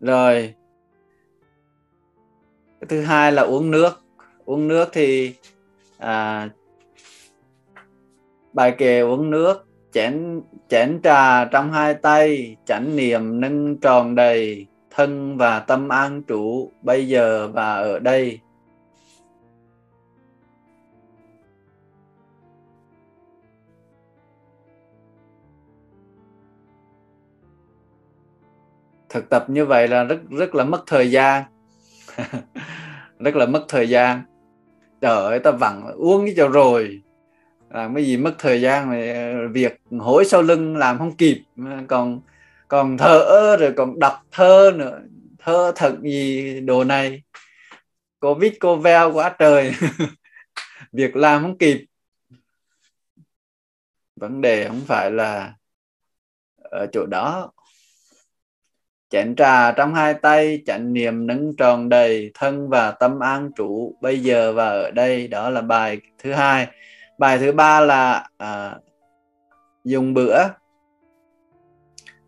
rồi. Cái thứ hai là uống nước. Uống nước thì à, bài kệ uống nước chén chén trà trong hai tay chánh niệm nâng tròn đầy thân và tâm an trụ bây giờ và ở đây. Thực tập như vậy là rất rất là mất thời gian. Rất là mất thời gian. Trời ơi ta vặn uống cái cho rồi. Làm cái gì mất thời gian này ờ, việc hối sau lưng làm không kịp ờ, còn còn thở rồi còn đọc thơ nữa. Thơ thật gì đồ này. Covid cô veo quá trời. Việc làm không kịp. Vấn đề không phải là ở chỗ đó chén trà trong hai tay chánh niệm nâng tròn đầy thân và tâm an trụ. Bây giờ và ở đây đó là bài thứ hai. Bài thứ ba là à, dùng bữa.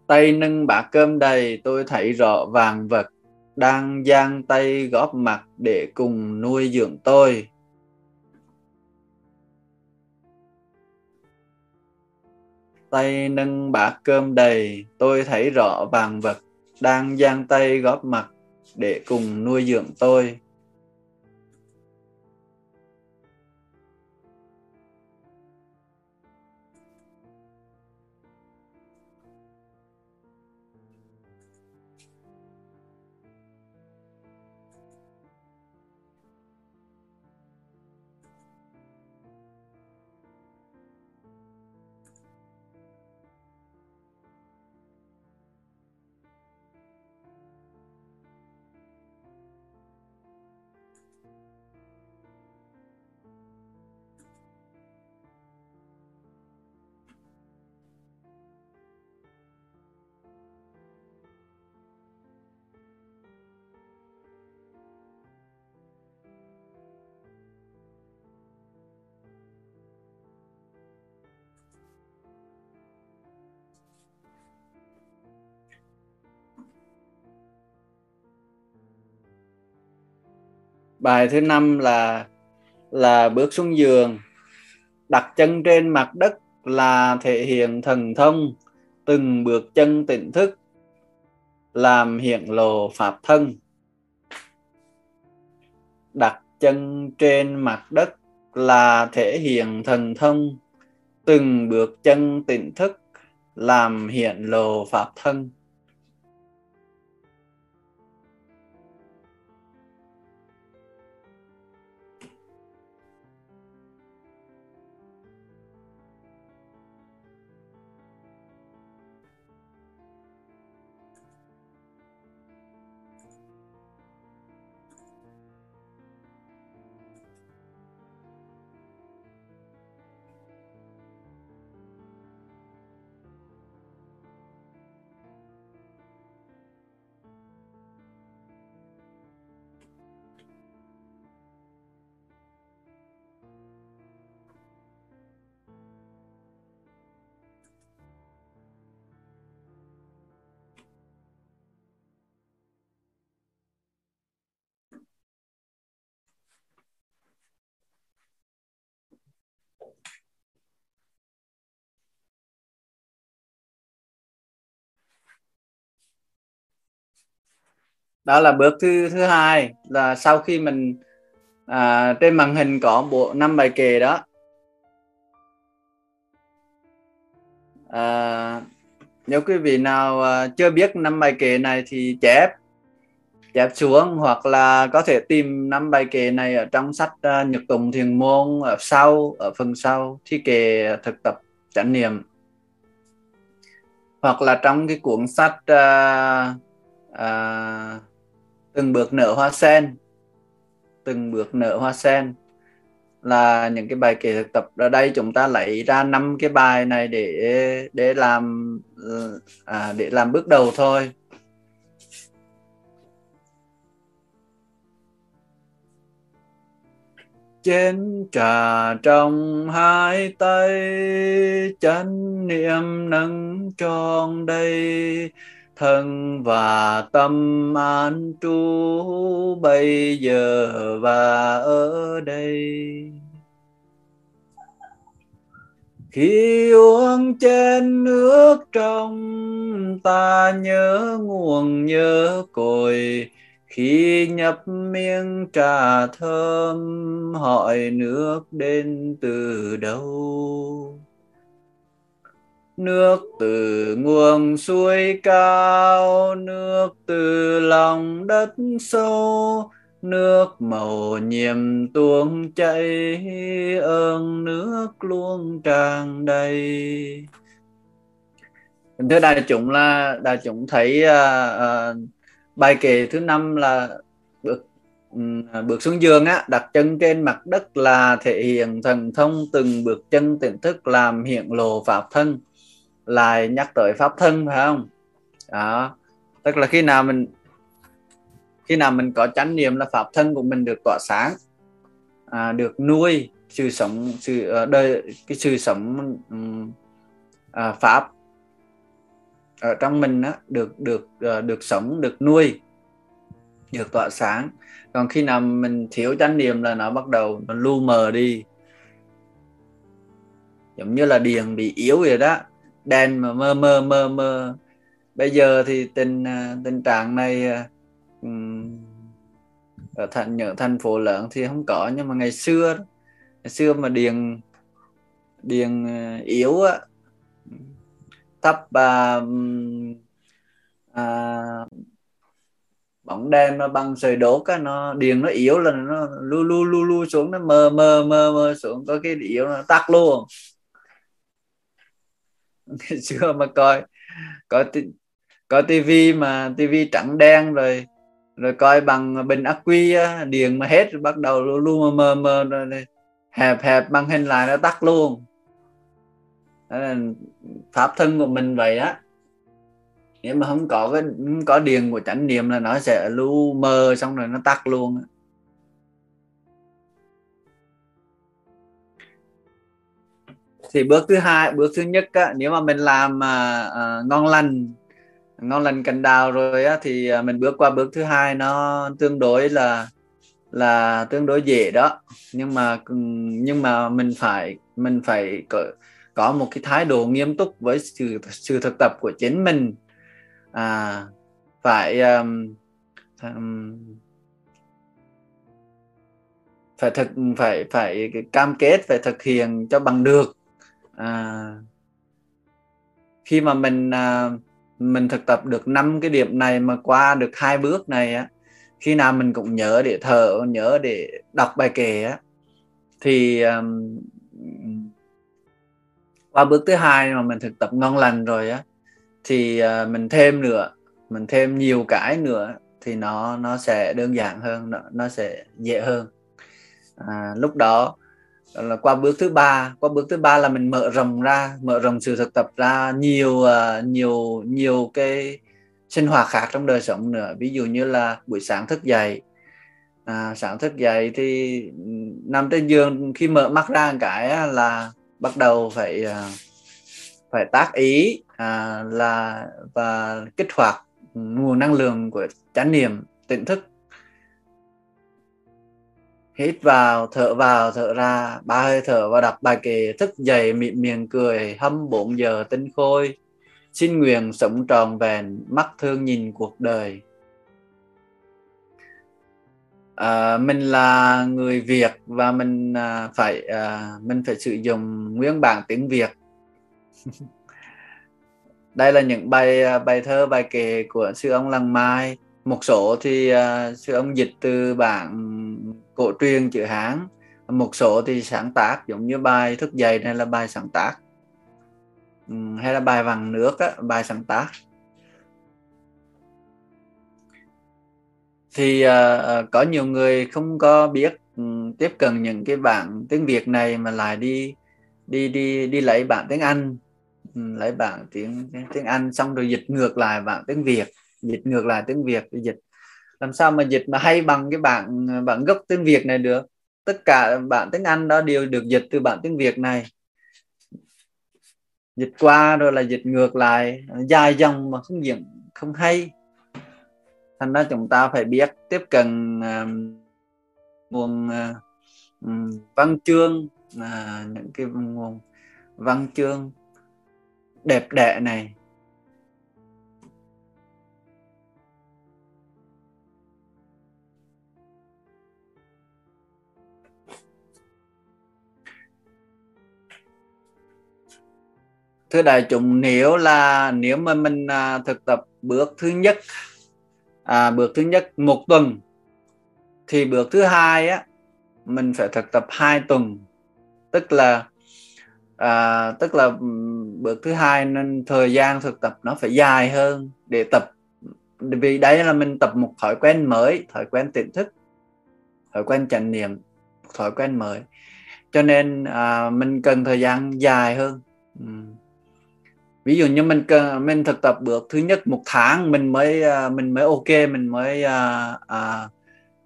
Tay nâng bát cơm đầy tôi thấy rõ vàng vật đang giang tay góp mặt để cùng nuôi dưỡng tôi. Tay nâng bát cơm đầy tôi thấy rõ vàng vật đang giang tay góp mặt để cùng nuôi dưỡng tôi. Bài thứ năm là là bước xuống giường. Đặt chân trên mặt đất là thể hiện thần thông, từng bước chân tỉnh thức, làm hiện lộ pháp thân. Đặt chân trên mặt đất là thể hiện thần thông, từng bước chân tỉnh thức, làm hiện lộ pháp thân. Đó là bước thứ thứ hai là sau khi mình à, trên màn hình có bộ năm bài kệ đó. À, nếu quý vị nào à, chưa biết năm bài kệ này thì chép chép xuống hoặc là có thể tìm năm bài kệ này ở trong sách uh, nhật tùng thiền môn ở sau ở phần sau thi kệ thực tập chánh niệm. Hoặc là trong cái cuốn sách uh, uh, từng bước nở hoa sen. Từng bước nở hoa sen là những cái bài kể thực tập ở đây. Chúng ta lấy ra năm cái bài này để để làm à, để làm bước đầu thôi. Chén trà trong hai tay chánh niệm nâng tròn đây thân và tâm an trú, bây giờ và ở đây. Khi uống chén nước trong, ta nhớ nguồn nhớ cội. Khi nhập miếng trà thơm, hỏi nước đến từ đâu? Nước từ nguồn suối cao nước từ lòng đất sâu nước màu nhiệm tuôn chảy ơn nước luôn tràn đầy. Thưa đại chúng là đại chúng thấy uh, uh, bài kệ thứ năm là bước um, bước xuống giường á đặt chân trên mặt đất là thể hiện thần thông từng bước chân tỉnh thức làm hiện lộ pháp thân lại nhắc tới pháp thân phải không? Đó. Tức là khi nào mình khi nào mình có chánh niệm là pháp thân của mình được tỏa sáng à, được nuôi sự sống sự ờ, đời cái sự sống um, à, pháp ở trong mình á, được được ờ, được sống được nuôi được tỏa sáng. Còn khi nào mình thiếu chánh niệm là nó bắt đầu nó lu mờ đi giống như là điền bị yếu vậy đó đèn mà mơ mơ mơ mơ. Bây giờ thì tình à, tình trạng này à, ở thành những thành phố lớn thì không có nhưng mà ngày xưa ngày xưa mà điền điền à, yếu á thấp à, à, bóng đèn nó bằng sợi đốt á nó điền nó yếu là nó lu lu lu lu xuống nó mờ mờ mờ mờ xuống có cái yếu nó tắt luôn. ngày xưa mà coi. Coi coi tivi mà tivi trắng đen rồi rồi coi bằng bình ắc quy điện mà hết bắt đầu luôn luôn mờ mờ rồi, rồi hẹp hẹp màn hình lại nó tắt luôn. Pháp thân của mình vậy á. Nếu mà không có cái không có điện của chánh niệm là nó sẽ lu mờ xong rồi nó tắt luôn thì bước thứ hai bước thứ nhất á, nếu mà mình làm à, à, ngon lành ngon lành cành đào rồi á, thì à, mình bước qua bước thứ hai nó tương đối là là tương đối dễ đó. Nhưng mà nhưng mà mình phải mình phải có, có một cái thái độ nghiêm túc với sự sự thực tập của chính mình. À, phải um, um, phải thực phải phải cam kết phải thực hiện cho bằng được à, khi mà mình à, mình thực tập được năm cái điểm này mà qua được hai bước này á khi nào mình cũng nhớ để thở nhớ để đọc bài kể á thì um, qua bước thứ hai mà mình thực tập ngon lành rồi á thì uh, mình thêm nữa mình thêm nhiều cái nữa thì nó nó sẽ đơn giản hơn nó, nó sẽ dễ hơn. À, lúc đó là qua bước thứ ba. Qua bước thứ ba là mình mở rộng ra mở rộng sự thực tập ra nhiều uh, nhiều nhiều cái sinh hoạt khác trong đời sống nữa. Ví dụ như là buổi sáng thức dậy. À, sáng thức dậy thì ừ, nằm trên giường khi mở mắt ra một cái là bắt đầu phải à, phải tác ý à, là và kích hoạt nguồn năng lượng của chánh niệm tỉnh thức hít vào thở vào thở ra. Ba hơi thở và đọc bài kệ thức dậy mịn miệng cười hâm bốn giờ tinh khôi. Xin nguyện sống tròn vẹn mắt thương nhìn cuộc đời. À, mình là người Việt và mình à, phải à, mình phải sử dụng nguyên bản tiếng Việt. Đây là những bài à, bài thơ bài kệ của sư ông Lăng Mai. Một số thì uh, sư ông dịch từ bản cổ truyền chữ Hán. Một số thì sáng tác giống như bài thức dậy này là bài sáng tác. Hay là bài vàng nước á, bài sáng tác. Thì uh, có nhiều người không có biết um, tiếp cận những cái bản tiếng Việt này mà lại đi đi đi đi lấy bản tiếng Anh. Um, lấy bản tiếng tiếng Anh xong rồi dịch ngược lại bản tiếng Việt dịch ngược lại tiếng Việt dịch làm sao mà dịch mà hay bằng cái bản bản gốc tiếng Việt này được? Tất cả bản tiếng Anh đó đều được dịch từ bản tiếng Việt này. Dịch qua rồi là dịch ngược lại. Dài dòng mà không diễn không hay. Thành ra chúng ta phải biết tiếp cận uh, nguồn uh, văn chương uh, những cái nguồn văn chương đẹp đẽ này. Thưa đại chúng nếu là nếu mà mình à, thực tập bước thứ nhất à, bước thứ nhất một tuần thì bước thứ hai á mình phải thực tập hai tuần. Tức là à, tức là bước thứ hai nên thời gian thực tập nó phải dài hơn để tập. Vì đấy là mình tập một thói quen mới thói quen tỉnh thức thói quen chánh niệm thói quen mới. Cho nên à, mình cần thời gian dài hơn. Ừ ví dụ như mình mình thực tập bước thứ nhất một tháng mình mới à, mình mới ok mình mới à, à,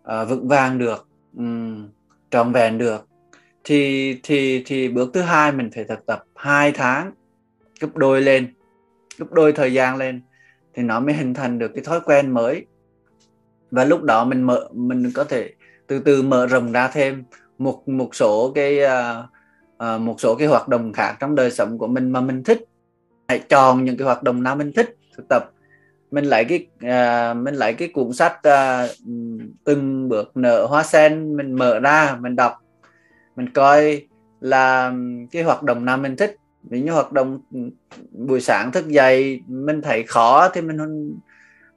à, vững vàng được um, trọn vẹn được. Thì thì thì bước thứ hai mình phải thực tập hai tháng gấp đôi lên gấp đôi thời gian lên thì nó mới hình thành được cái thói quen mới. Và lúc đó mình mở mình có thể từ từ mở rộng ra thêm một một số cái uh, uh, một số cái hoạt động khác trong đời sống của mình mà mình thích lại chọn những cái hoạt động nào mình thích thực tập. Mình lấy cái uh, mình lấy cái cuốn sách uh, từng bước nở hoa sen mình mở ra mình đọc. Mình coi là cái hoạt động nào mình thích. Ví như hoạt động buổi sáng thức dậy mình thấy khó thì mình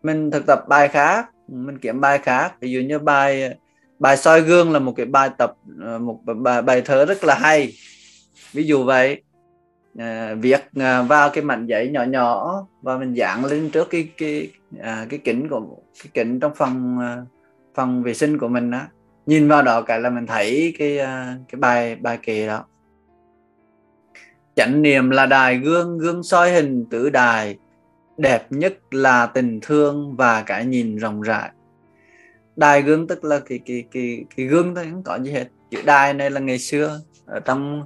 mình thực tập bài khác mình kiếm bài khác. Ví dụ như bài bài soi gương là một cái bài tập à, một bài bài thơ rất là hay. Ví dụ vậy à, việc à, vào cái mảnh giấy nhỏ nhỏ và mình dán lên trước cái cái à, cái kính của cái kính trong phòng à, phòng vệ sinh của mình á. Nhìn vào đó cái là mình thấy cái à, cái bài bài kệ đó. Chánh niệm là đài gương gương soi hình tử đài đẹp nhất là tình thương và cái nhìn rộng rãi. Đài gương tức là cái cái cái cái gương thôi không có gì hết. Chữ đài này là ngày xưa ở trong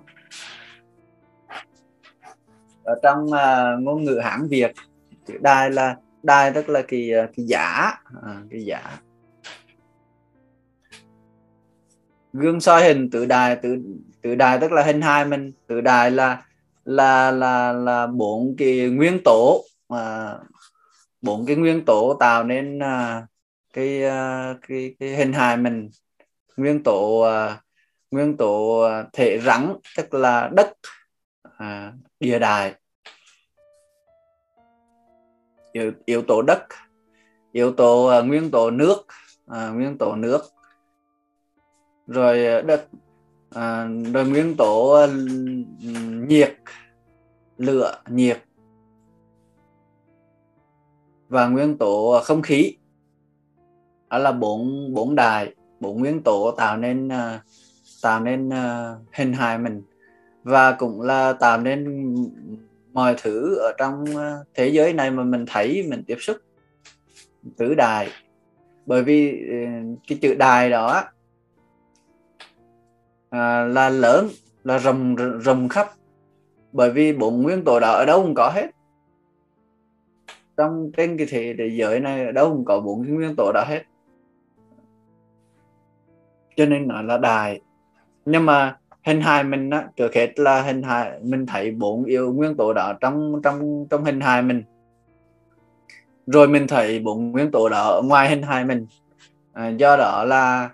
ở trong uh, ngôn ngữ Hán Việt chữ đài là đài tức là cái kỳ cái giả à, cái giả à, gương soi hình tự đài tự tự đài tức là hình hai mình tự đài là là là là bốn cái nguyên tố mà bốn cái nguyên tố tạo nên uh, cái, uh, cái cái hình hài mình. Nguyên tố uh, nguyên tố thể rắn tức là đất à, địa đài. Yếu, yếu tố đất yếu tố uh, nguyên tố nước uh, nguyên tố nước. Rồi à, đất uh, rồi nguyên tố uh, nhiệt lửa nhiệt. Và nguyên tố không khí. Đó là bốn bốn đài bốn nguyên tố tạo nên uh, tạo nên uh, hình hài mình và cũng là tạo nên mọi thứ ở trong ờ, thế giới này mà mình thấy mình tiếp xúc tứ đài bởi vì ờ, cái chữ đài đó à, là lớn là rồng rồng khắp. Bởi vì bốn nguyên tố đó ở đâu cũng có hết. Trong trên cái thế giới này ở đâu cũng có bốn nguyên tố đó hết. Cho nên nó là đài nhưng mà hình hài mình á trước hết là hình hài mình thấy bốn yếu nguyên tố đó trong trong trong hình hài mình. Rồi mình thấy bốn nguyên tố đó ở ngoài hình hài mình. À, do đó là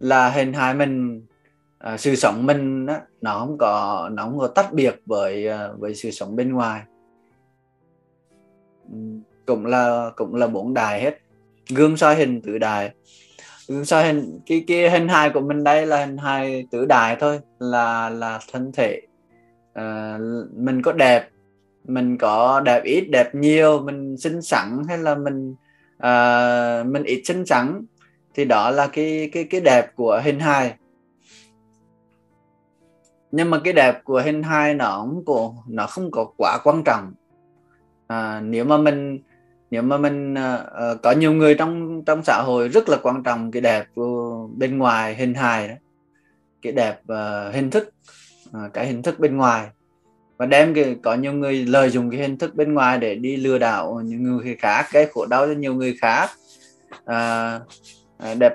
là hình hài mình à, sự sống mình á, nó không có nó không có tách biệt với à, với sự sống bên ngoài. Ừ, cũng là cũng là bốn đài hết. Gương soi hình tự đài sao hình cái cái hình hài của mình đây là hình hài tử đài thôi là là thân thể. À, mình có đẹp mình có đẹp ít đẹp nhiều mình xinh xắn hay là mình à, mình ít xinh xắn thì đó là cái cái cái đẹp của hình hài. Nhưng mà cái đẹp của hình hài nó không có nó không có quá quan trọng. À, nếu mà mình nếu mà mình uh, có nhiều người trong trong xã hội rất là quan trọng cái đẹp bên ngoài hình hài đó cái đẹp uh, hình thức uh, cái hình thức bên ngoài và đem cái có nhiều người lợi dụng cái hình thức bên ngoài để đi lừa đảo những người khác cái khổ đau cho nhiều người khác à, đẹp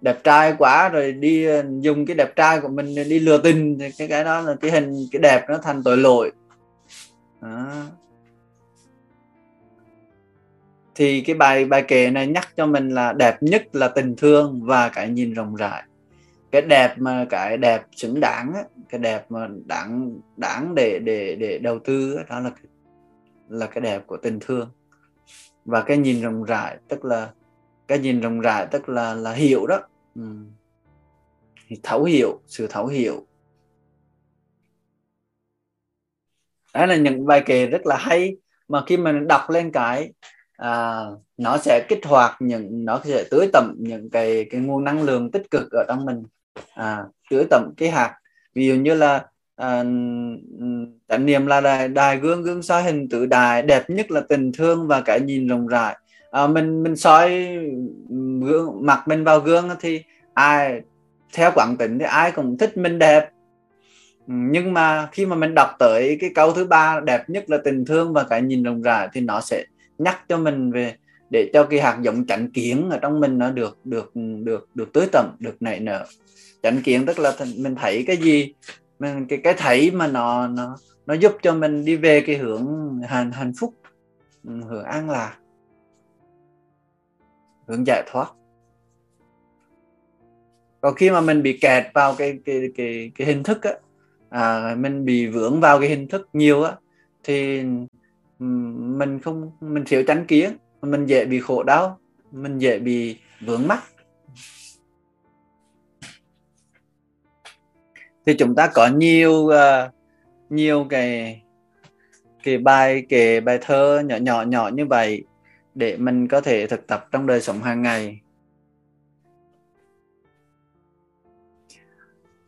đẹp trai quá rồi đi dùng cái đẹp trai của mình đi lừa tình thì cái cái đó là cái hình cái đẹp nó thành tội lỗi đó thì cái bài bài kệ này nhắc cho mình là đẹp nhất là tình thương và cái nhìn rộng rãi. Cái đẹp mà cái đẹp xứng đáng á, cái đẹp mà đáng đáng để để để đầu tư á, đó là là cái đẹp của tình thương. Và cái nhìn rộng rãi tức là cái nhìn rộng rãi tức là là hiểu đó. Ừ. thấu hiểu sự thấu hiểu. Đó là những bài kệ rất là hay mà khi mình đọc lên cái à, nó sẽ kích hoạt những nó sẽ tưới tẩm những cái cái nguồn năng lượng tích cực ở trong mình. À, tưới tẩm cái hạt. Ví dụ như là à, chánh niệm là đài, đài gương gương soi hình tự đài đẹp nhất là tình thương và cái nhìn rộng rãi. À, mình mình soi gương mặt mình vào gương thì ai theo quảng tính thì ai cũng thích mình đẹp. Nhưng mà khi mà mình đọc tới cái câu thứ ba đẹp nhất là tình thương và cái nhìn rộng rãi thì nó sẽ nhắc cho mình về để cho cái hạt giống chánh kiến ở trong mình nó được được được được tưới tẩm được nảy nở. Chánh kiến tức là mình thấy cái gì mình cái cái thấy mà nó nó nó giúp cho mình đi về cái hướng hạnh hạnh phúc ừ, hướng an lạc hướng giải thoát. Còn khi mà mình bị kẹt vào cái cái cái cái hình thức á à, mình bị vướng vào cái hình thức nhiều á thì mình không mình thiếu tránh kiến mình dễ bị khổ đau mình dễ bị vướng mắc. Thì chúng ta có nhiều uh, nhiều cái cái bài kể bài thơ nhỏ nhỏ nhỏ như vậy để mình có thể thực tập trong đời sống hàng ngày.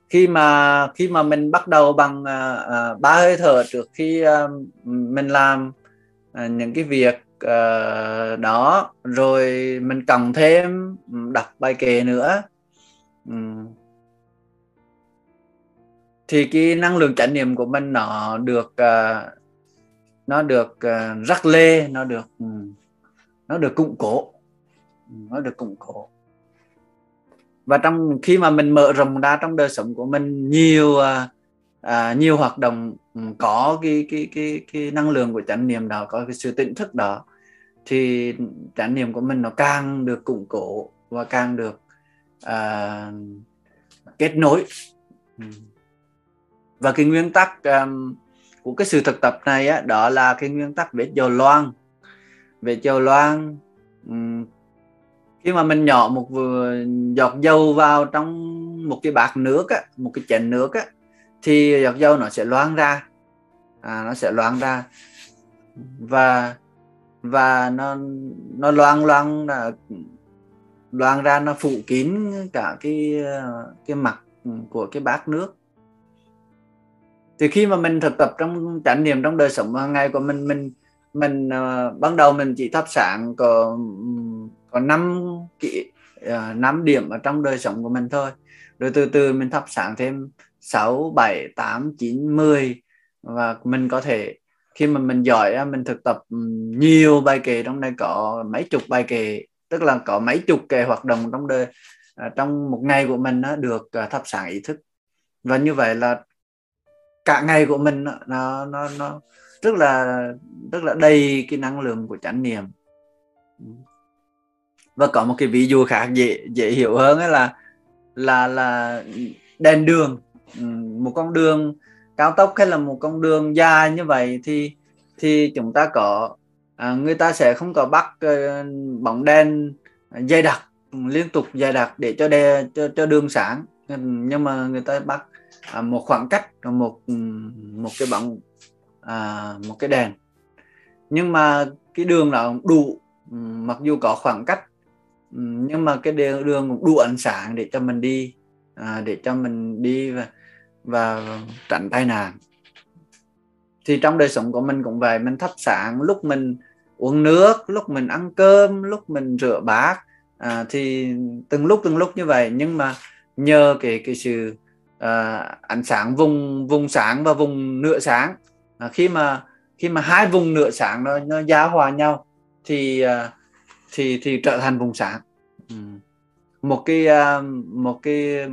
Khi mà khi mà mình bắt đầu bằng ba uh, ba hơi thở trước khi uh, mình làm À, những cái việc uh, đó. Rồi mình cần thêm đọc bài kệ nữa. Um, thì cái năng lượng trải nghiệm của mình nó được uh, nó được uh, rắc lê nó được um, nó được củng cố. Nó được củng cố. Và trong khi mà mình mở rộng ra trong đời sống của mình nhiều uh, à, nhiều hoạt động có cái cái cái cái năng lượng của chánh niệm đó có cái sự tỉnh thức đó thì chánh niệm của mình nó càng được củng cố và càng được à, kết nối. Và cái nguyên tắc um, của cái sự thực tập này á, đó là cái nguyên tắc vết dầu loang vết dầu loang um, khi mà mình nhỏ một giọt dầu vào trong một cái bát nước á, một cái chén nước á, thì giọt dầu nó sẽ loang ra. À, nó sẽ loang ra. Và và nó nó loang loang là loang ra nó phủ kín cả cái cái mặt của cái bát nước. Thì khi mà mình thực tập trong trải nghiệm trong đời sống hàng ngày của mình mình mình uh, ban đầu mình chỉ thắp sáng có có năm kỹ ờ, năm điểm ở trong đời sống của mình thôi. Rồi từ từ mình thắp sáng thêm 6, 7, 8, 9, 10 và mình có thể khi mà mình giỏi mình thực tập nhiều bài kệ trong đây có mấy chục bài kệ tức là có mấy chục kệ hoạt động trong đời à, trong một ngày của mình nó được à, thắp sáng ý thức. Và như vậy là cả ngày của mình nó nó nó rất là rất là đầy cái năng lượng của chánh niệm. Và có một cái ví dụ khác dễ dễ hiểu hơn là là là đèn đường một con đường cao tốc hay là một con đường dài như vậy thì thì chúng ta có à, người ta sẽ không có bắt uh, bóng đèn dày đặc liên tục dày đặc để cho đe cho cho đường sáng. Nhưng mà người ta bắt à, một khoảng cách à, một một cái bóng à, một cái đèn. Nhưng mà cái đường là đủ mặc dù có khoảng cách nhưng mà cái đường cũng đủ ánh sáng để cho mình đi à, để cho mình đi và và tránh tai nạn thì trong đời sống của mình cũng vậy mình thắp sáng lúc mình uống nước lúc mình ăn cơm lúc mình rửa bát à, thì từng lúc từng lúc như vậy. Nhưng mà nhờ cái cái sự à, ánh sáng vùng vùng sáng và vùng nửa sáng à, khi mà khi mà hai vùng nửa sáng nó nó giao hòa nhau thì à, thì thì trở thành vùng sáng. Ừ. một cái à, một cái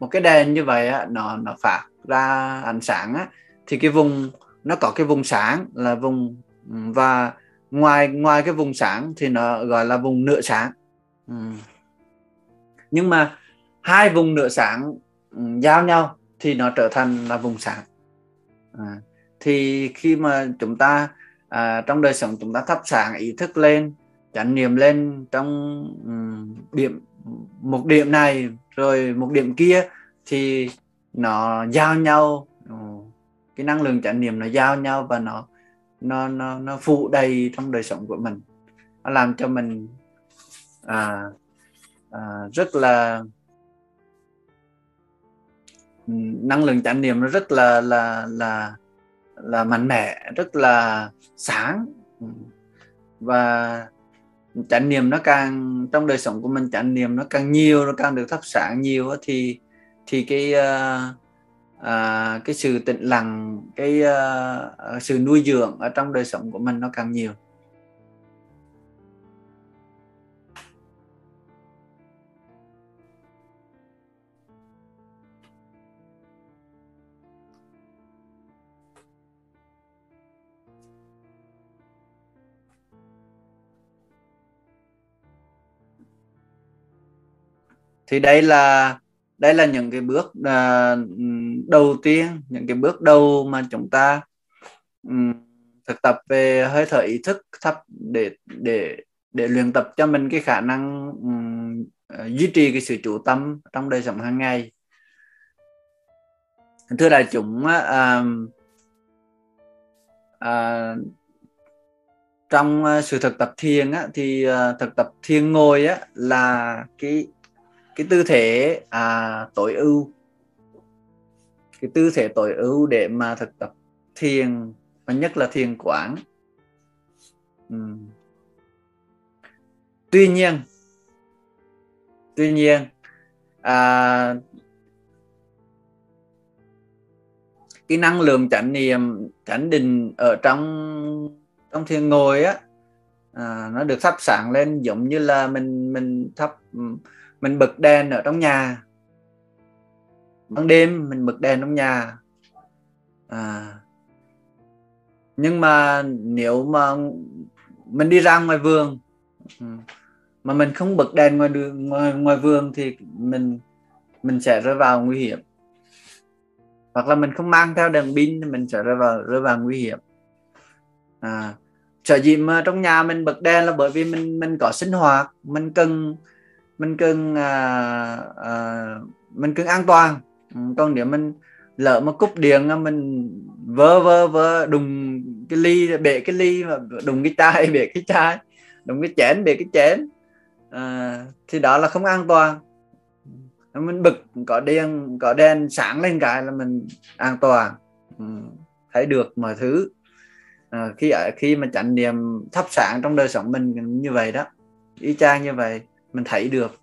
một cái đèn như vậy á, nó nó phát ra ánh sáng á, thì cái vùng nó có cái vùng sáng là vùng và ngoài ngoài cái vùng sáng thì nó gọi là vùng nửa sáng ừ. nhưng mà hai vùng nửa sáng giao nhau thì nó trở thành là vùng sáng à, thì khi mà chúng ta à, trong đời sống chúng ta thắp sáng ý thức lên chánh niệm lên trong um, điểm một điểm này rồi một điểm kia thì nó giao nhau ờ, cái năng lượng chánh niệm nó giao nhau và nó nó nó nó phụ đầy trong đời sống của mình. Nó làm cho mình à, à, rất là ừ, năng lượng chánh niệm nó rất là là là là mạnh mẽ rất là sáng. Ừ. Và chánh niệm nó càng trong đời sống của mình chánh niệm nó càng nhiều nó càng được thắp sáng nhiều thì thì cái uh, uh, cái sự tĩnh lặng cái uh, sự nuôi dưỡng ở trong đời sống của mình nó càng nhiều. Thì đây là đây là những cái bước uh, đầu tiên những cái bước đầu mà chúng ta um, thực tập về hơi thở ý thức thấp để để để luyện tập cho mình cái khả năng um, duy trì cái sự chủ tâm trong đời sống hàng ngày. Thưa đại chúng uh, uh, trong sự thực tập thiền á, thì uh, thực tập thiền ngồi á, là cái cái tư thế à, tối ưu cái tư thế tối ưu để mà thực tập thiền và nhất là thiền quán ừ. tuy nhiên tuy nhiên à, cái năng lượng chánh niệm chánh định ở trong trong thiền ngồi á à, nó được thắp sáng lên giống như là mình mình thắp mình bật đèn ở trong nhà. Ban đêm mình bật đèn trong nhà. À, nhưng mà nếu mà mình đi ra ngoài vườn ừ, mà mình không bật đèn ngoài đường ngoài, ngoài vườn thì mình mình sẽ rơi vào nguy hiểm. Hoặc là mình không mang theo đèn pin thì mình sẽ rơi vào rơi vào nguy hiểm. À. Sở dĩ mà trong nhà mình bật đèn là bởi vì mình mình có sinh hoạt mình cần mình cần à, à, mình cần an toàn. Ừ, còn nếu mình lỡ mà cúp điện mình vơ vơ vơ đùng cái ly bể cái ly mà đùng cái chai bể cái chai đùng cái chén bể cái chén. À, thì đó là không an toàn. Ừ, mình bực có đèn có đèn sáng lên cái là mình an toàn. Ừ, thấy được mọi thứ. À, khi khi mà chánh niệm thắp sáng trong đời sống mình như vậy đó y chang như vậy mình thấy được.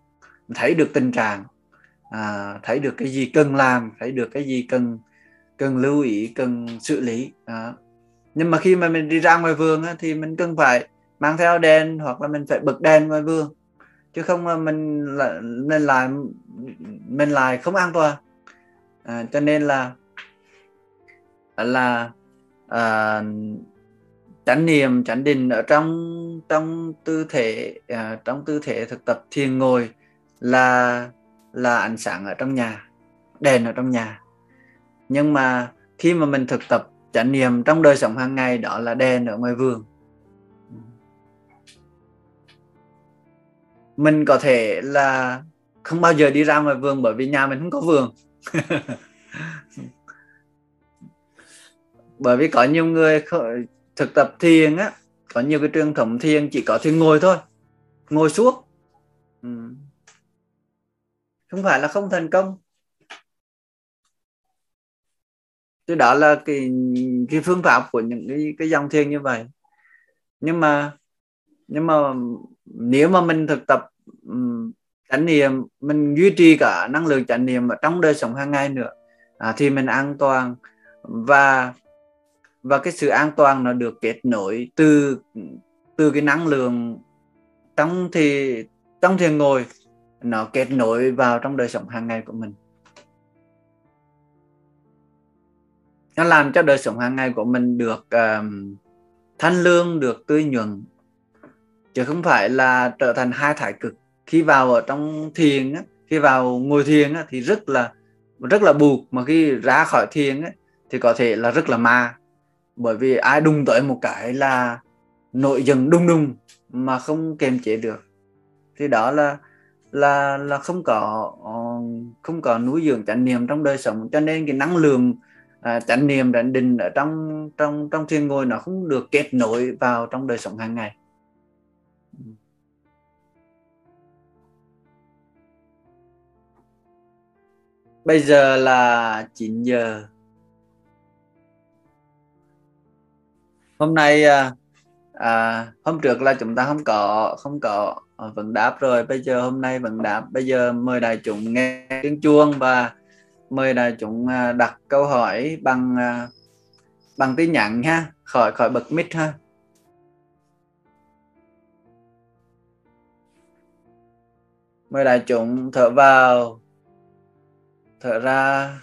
Mình thấy được tình trạng. À, thấy được cái gì cần làm thấy được cái gì cần cần lưu ý cần xử lý. À. nhưng mà khi mà mình đi ra ngoài vườn á, thì mình cần phải mang theo đèn hoặc là mình phải bật đèn ngoài vườn. Chứ không mà mình lại nên lại mình lại không an toàn. À, cho nên là là à, chánh niệm chánh định ở trong trong tư thể à, trong tư thể thực tập thiền ngồi là là ánh sáng ở trong nhà đèn ở trong nhà. Nhưng mà khi mà mình thực tập chánh niệm trong đời sống hàng ngày đó là đèn ở ngoài vườn. Mình có thể là không bao giờ đi ra ngoài vườn bởi vì nhà mình không có vườn. Bởi vì có nhiều người thực tập thiền á có nhiều cái truyền thống thiền chỉ có thiền ngồi thôi ngồi suốt. Ừ. không phải là không thành công. Thì đó là cái cái phương pháp của những cái cái dòng thiền như vậy. Nhưng mà nhưng mà nếu mà mình thực tập um, chánh niệm mình duy trì cả năng lượng chánh niệm ở trong đời sống hàng ngày nữa à, thì mình an toàn. Và và cái sự an toàn nó được kết nối từ từ cái năng lượng trong thì trong thiền ngồi nó kết nối vào trong đời sống hàng ngày của mình. Nó làm cho đời sống hàng ngày của mình được um, thanh lương được tươi nhuận. Chứ không phải là trở thành hai thái cực. Khi vào ở trong thiền á, khi vào ngồi thiền á, thì rất là rất là buộc mà khi ra khỏi thiền á, thì có thể là rất là ma bởi vì ai đùng tới một cái là nội dần đung đung mà không kiềm chế được. Thì đó là là là không có ờ, không có nuôi dưỡng chánh niệm trong đời sống. Cho nên cái năng lượng à, chánh niệm định định ở trong trong trong thiên ngôi nó không được kết nối vào trong đời sống hàng ngày. Bây giờ là 9 giờ. Hôm nay à, à, hôm trước là chúng ta không có không có à, vấn đáp rồi. Bây giờ hôm nay vấn đáp. Bây giờ mời đại chúng nghe tiếng chuông và mời đại chúng à, đặt câu hỏi bằng à, bằng tin nhắn ha. Khỏi khỏi bật mic ha. Mời đại chúng thở vào thở ra.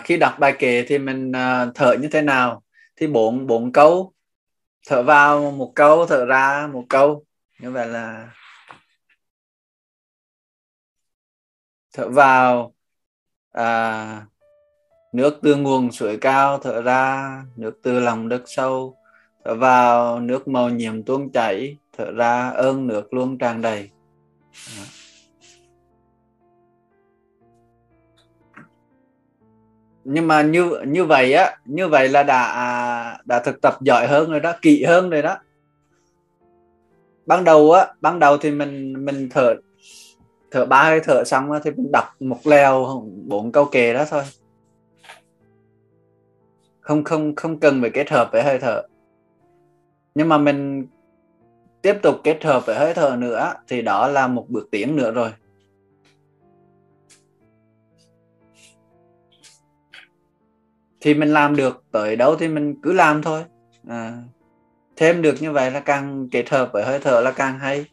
À, khi đọc bài kệ thì mình à, thở như thế nào? Thì bốn bốn câu. Thở vào một câu thở ra một câu. Như vậy là thở vào à, nước từ nguồn suối cao thở ra nước từ lòng đất sâu. Thở vào nước màu nhiệm tuôn chảy thở ra ơn nước luôn tràn đầy. À. nhưng mà như như vậy á như vậy là đã đã thực tập giỏi hơn rồi đó kỹ hơn rồi đó. Ban đầu á ban đầu thì mình mình thở thở ba hơi thở xong á, thì mình đọc một leo bốn câu kề đó thôi. Không không không cần phải kết hợp với hơi thở. Nhưng mà mình tiếp tục kết hợp với hơi thở nữa thì đó là một bước tiến nữa rồi. Thì mình làm được tới đâu thì mình cứ làm thôi. À, thêm được như vậy là càng kết hợp với hơi thở là càng hay.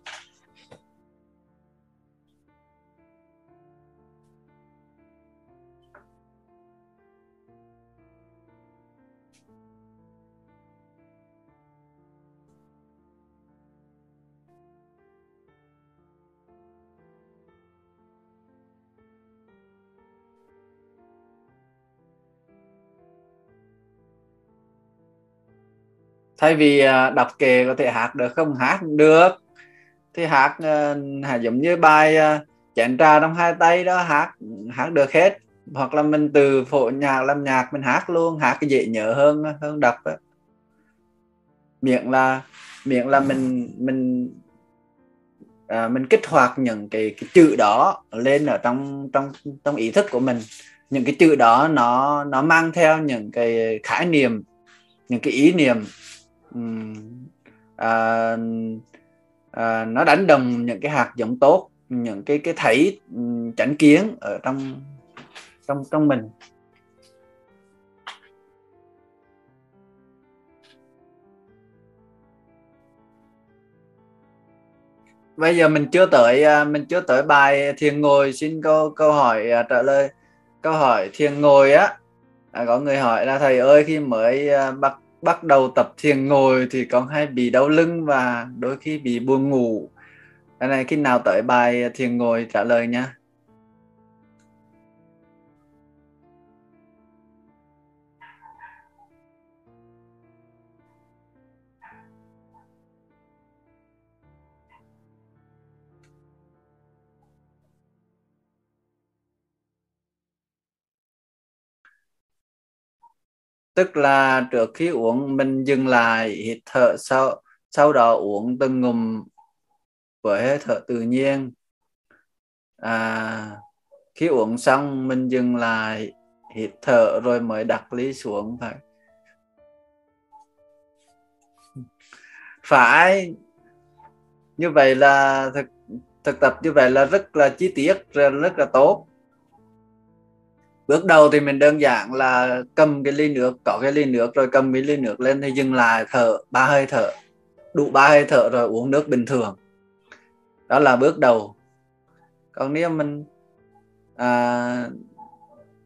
Thay vì à, đọc kệ có thể hát được không? Hát được. Thì hát uh, giống như bài uh, chén trà trong hai tay đó hát hát được hết. Hoặc là mình từ phổ nhạc làm nhạc mình hát luôn hát cái dễ nhớ hơn hơn đọc đó. miệng là miệng là mình mình à, mình kích hoạt những cái, cái chữ đó lên ở trong trong trong ý thức của mình. Những cái chữ đó nó nó mang theo những cái khái niệm những cái ý niệm à, à, nó đánh đồng những cái hạt giống tốt những cái cái thấy chánh kiến ở trong trong trong mình. Bây giờ mình chưa tới à, mình chưa tới bài thiền ngồi. Xin câu câu hỏi à, trả lời câu hỏi thiền ngồi á. À, có người hỏi là thầy ơi khi mới à, bắt bắt đầu tập thiền ngồi thì con hay bị đau lưng và đôi khi bị buồn ngủ. Cái này khi nào tới bài thiền ngồi trả lời nha. Tức là trước khi uống mình dừng lại hít thở sau sau đó uống từng ngụm với hơi thở tự nhiên. À, khi uống xong mình dừng lại hít thở rồi mới đặt ly xuống phải phải. Như vậy là thực thực tập như vậy là rất là chi tiết rất, rất là tốt bước đầu thì mình đơn giản là cầm cái ly nước có cái ly nước rồi cầm cái ly nước lên thì dừng lại thở ba hơi thở đủ ba hơi thở rồi uống nước bình thường. Đó là bước đầu. Còn nếu mình à,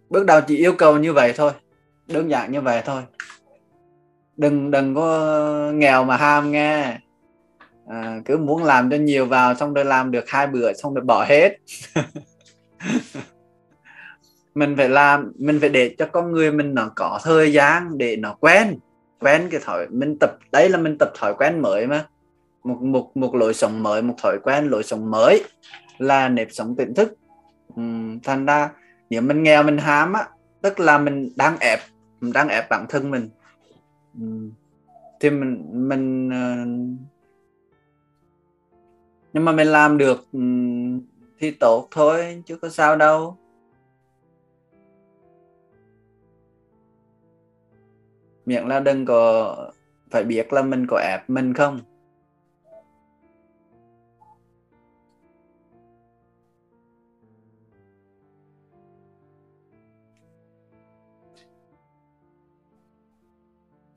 bước đầu chỉ yêu cầu như vậy thôi đơn giản như vậy thôi. Đừng đừng có nghèo mà ham nghe. À, cứ muốn làm cho nhiều vào xong rồi làm được hai bữa xong rồi bỏ hết. mình phải làm mình phải để cho con người mình nó có thời gian để nó quen quen cái thói mình tập đấy là mình tập thói quen mới mà. Một một một lối sống mới một thói quen lối sống mới là nếp sống tỉnh thức. Uhm, thành ra nếu mình nghèo mình hám á tức là mình đang ép mình đang ép bản thân mình. Uhm. thì mình mình uh... nhưng mà mình làm được um, thì tốt thôi chứ có sao đâu. Miệng là đừng có phải biết là mình có ép mình không.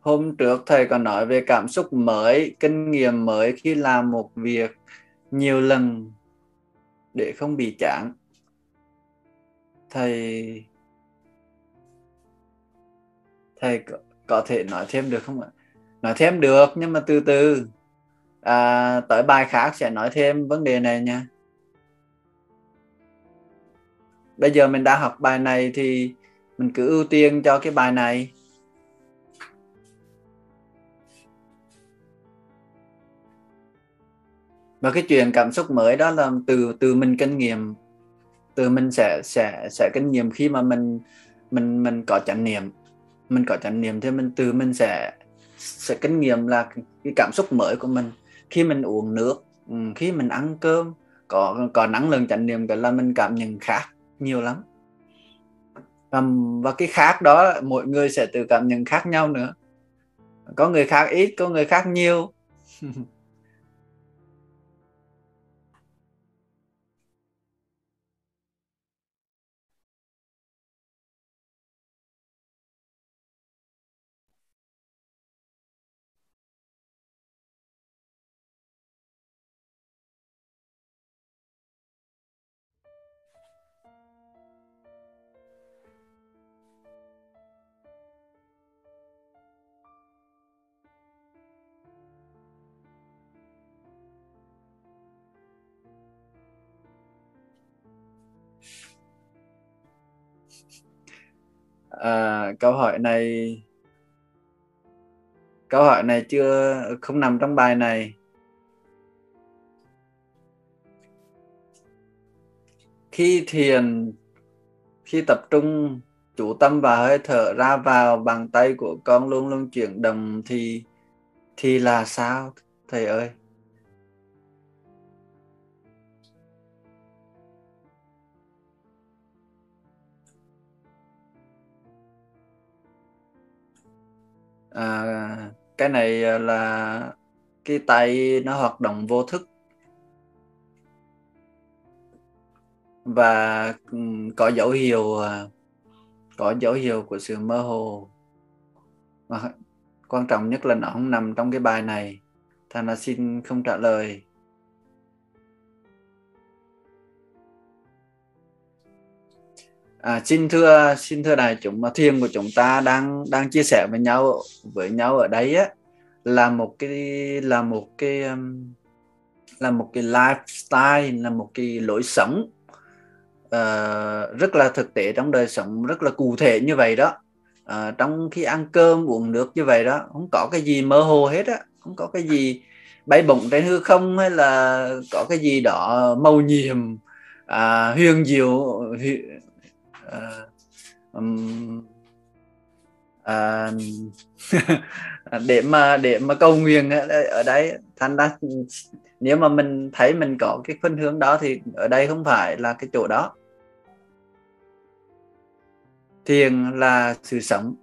Hôm trước thầy còn nói về cảm xúc mới, kinh nghiệm mới khi làm một việc nhiều lần để không bị chán. Thầy thầy có thể nói thêm được không ạ? Nói thêm được nhưng mà từ từ. À, tới bài khác sẽ nói thêm vấn đề này nha. Bây giờ mình đã học bài này thì mình cứ ưu tiên cho cái bài này. Và cái chuyện cảm xúc mới đó là từ từ mình kinh nghiệm. Từ mình sẽ sẽ sẽ kinh nghiệm khi mà mình mình mình có chánh niệm mình có chánh niệm thì mình từ mình sẽ sẽ kinh nghiệm là cái cảm xúc mới của mình. Khi mình uống nước khi mình ăn cơm có có năng lượng chánh niệm cái là mình cảm nhận khác nhiều lắm. Và, và cái khác đó mỗi người sẽ tự cảm nhận khác nhau nữa. Có người khác ít có người khác nhiều. câu hỏi này, câu hỏi này chưa, không nằm trong bài này. Khi thiền, khi tập trung, chủ tâm và hơi thở ra vào bàn tay của con luôn luôn chuyển động thì thì là sao, thầy ơi? À, cái này à, là cái tay nó hoạt động vô thức. Và có dấu hiệu à, có dấu hiệu của sự mơ hồ. Mà quan trọng nhất là nó không nằm trong cái bài này thành là xin không trả lời. À, xin thưa xin thưa đại chúng mà thiền của chúng ta đang đang chia sẻ với nhau với nhau ở đây á là một cái là một cái um, là một cái lifestyle là một cái lối sống uh, rất là thực tế trong đời sống rất là cụ thể như vậy đó. Uh, trong khi ăn cơm uống nước như vậy đó không có cái gì mơ hồ hết á không có cái gì bay bổng trên hư không hay là có cái gì đó màu nhiệm à, huyền diệu huyền, um, à, để mà để mà cầu nguyện ở đây thành ra nếu mà mình thấy mình có cái khuynh hướng đó thì ở đây không phải là cái chỗ đó. Thiền là sự sống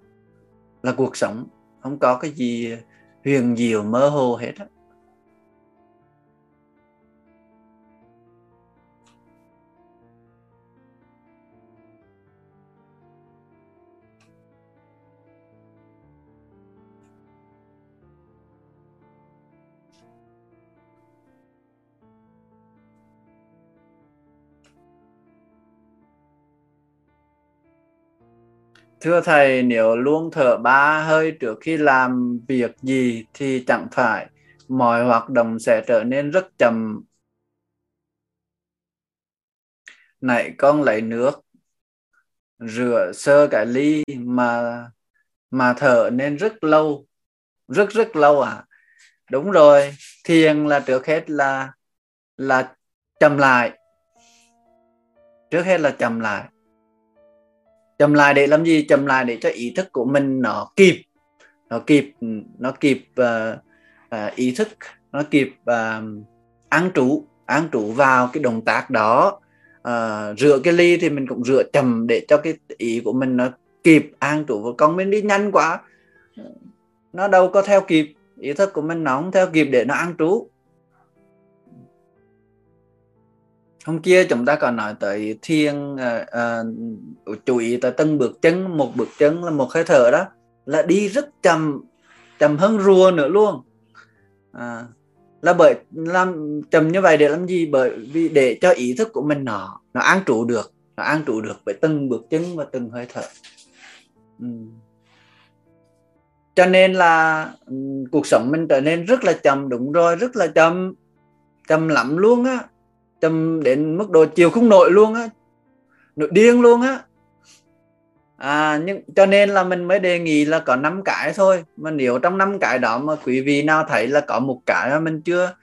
là cuộc sống không có cái gì huyền diệu mơ hồ hết á. Thưa thầy, nếu luôn thở ba hơi trước khi làm việc gì thì chẳng phải mọi hoạt động sẽ trở nên rất chậm. Này con lấy nước rửa sơ cái ly mà mà thở nên rất lâu, rất rất lâu à. Đúng rồi, thiền là trước hết là là chậm lại. Trước hết là chậm lại chậm lại để làm gì? Chậm lại để cho ý thức của mình nó kịp. Nó kịp nó kịp uh, uh, ý thức nó kịp ờ, uh, ăn trú ăn trú vào cái động tác đó. Uh, rửa cái ly thì mình cũng rửa chậm để cho cái ý của mình nó kịp ăn trú vào. Con mình đi nhanh quá nó đâu có theo kịp. Ý thức của mình nó không theo kịp để nó ăn trú. Hôm kia chúng ta còn nói tới thiền uh, ờ, uh, ờ, chú ý tới từng bước chân một bước chân là một hơi thở đó là đi rất chậm chậm hơn rùa nữa luôn. À, là bởi làm chậm như vậy để làm gì? Bởi vì để cho ý thức của mình nó nó an trụ được nó an trụ được với từng bước chân và từng hơi thở. Ừ. cho nên là ừ, cuộc sống mình trở nên rất là chậm đúng rồi rất là chậm chậm lắm luôn á châm đến mức độ chiều không nổi luôn á nội điên luôn á. À nhưng cho nên là mình mới đề nghị là có năm cái thôi mà nếu trong năm cái đó mà quý vị nào thấy là có một cái mà mình chưa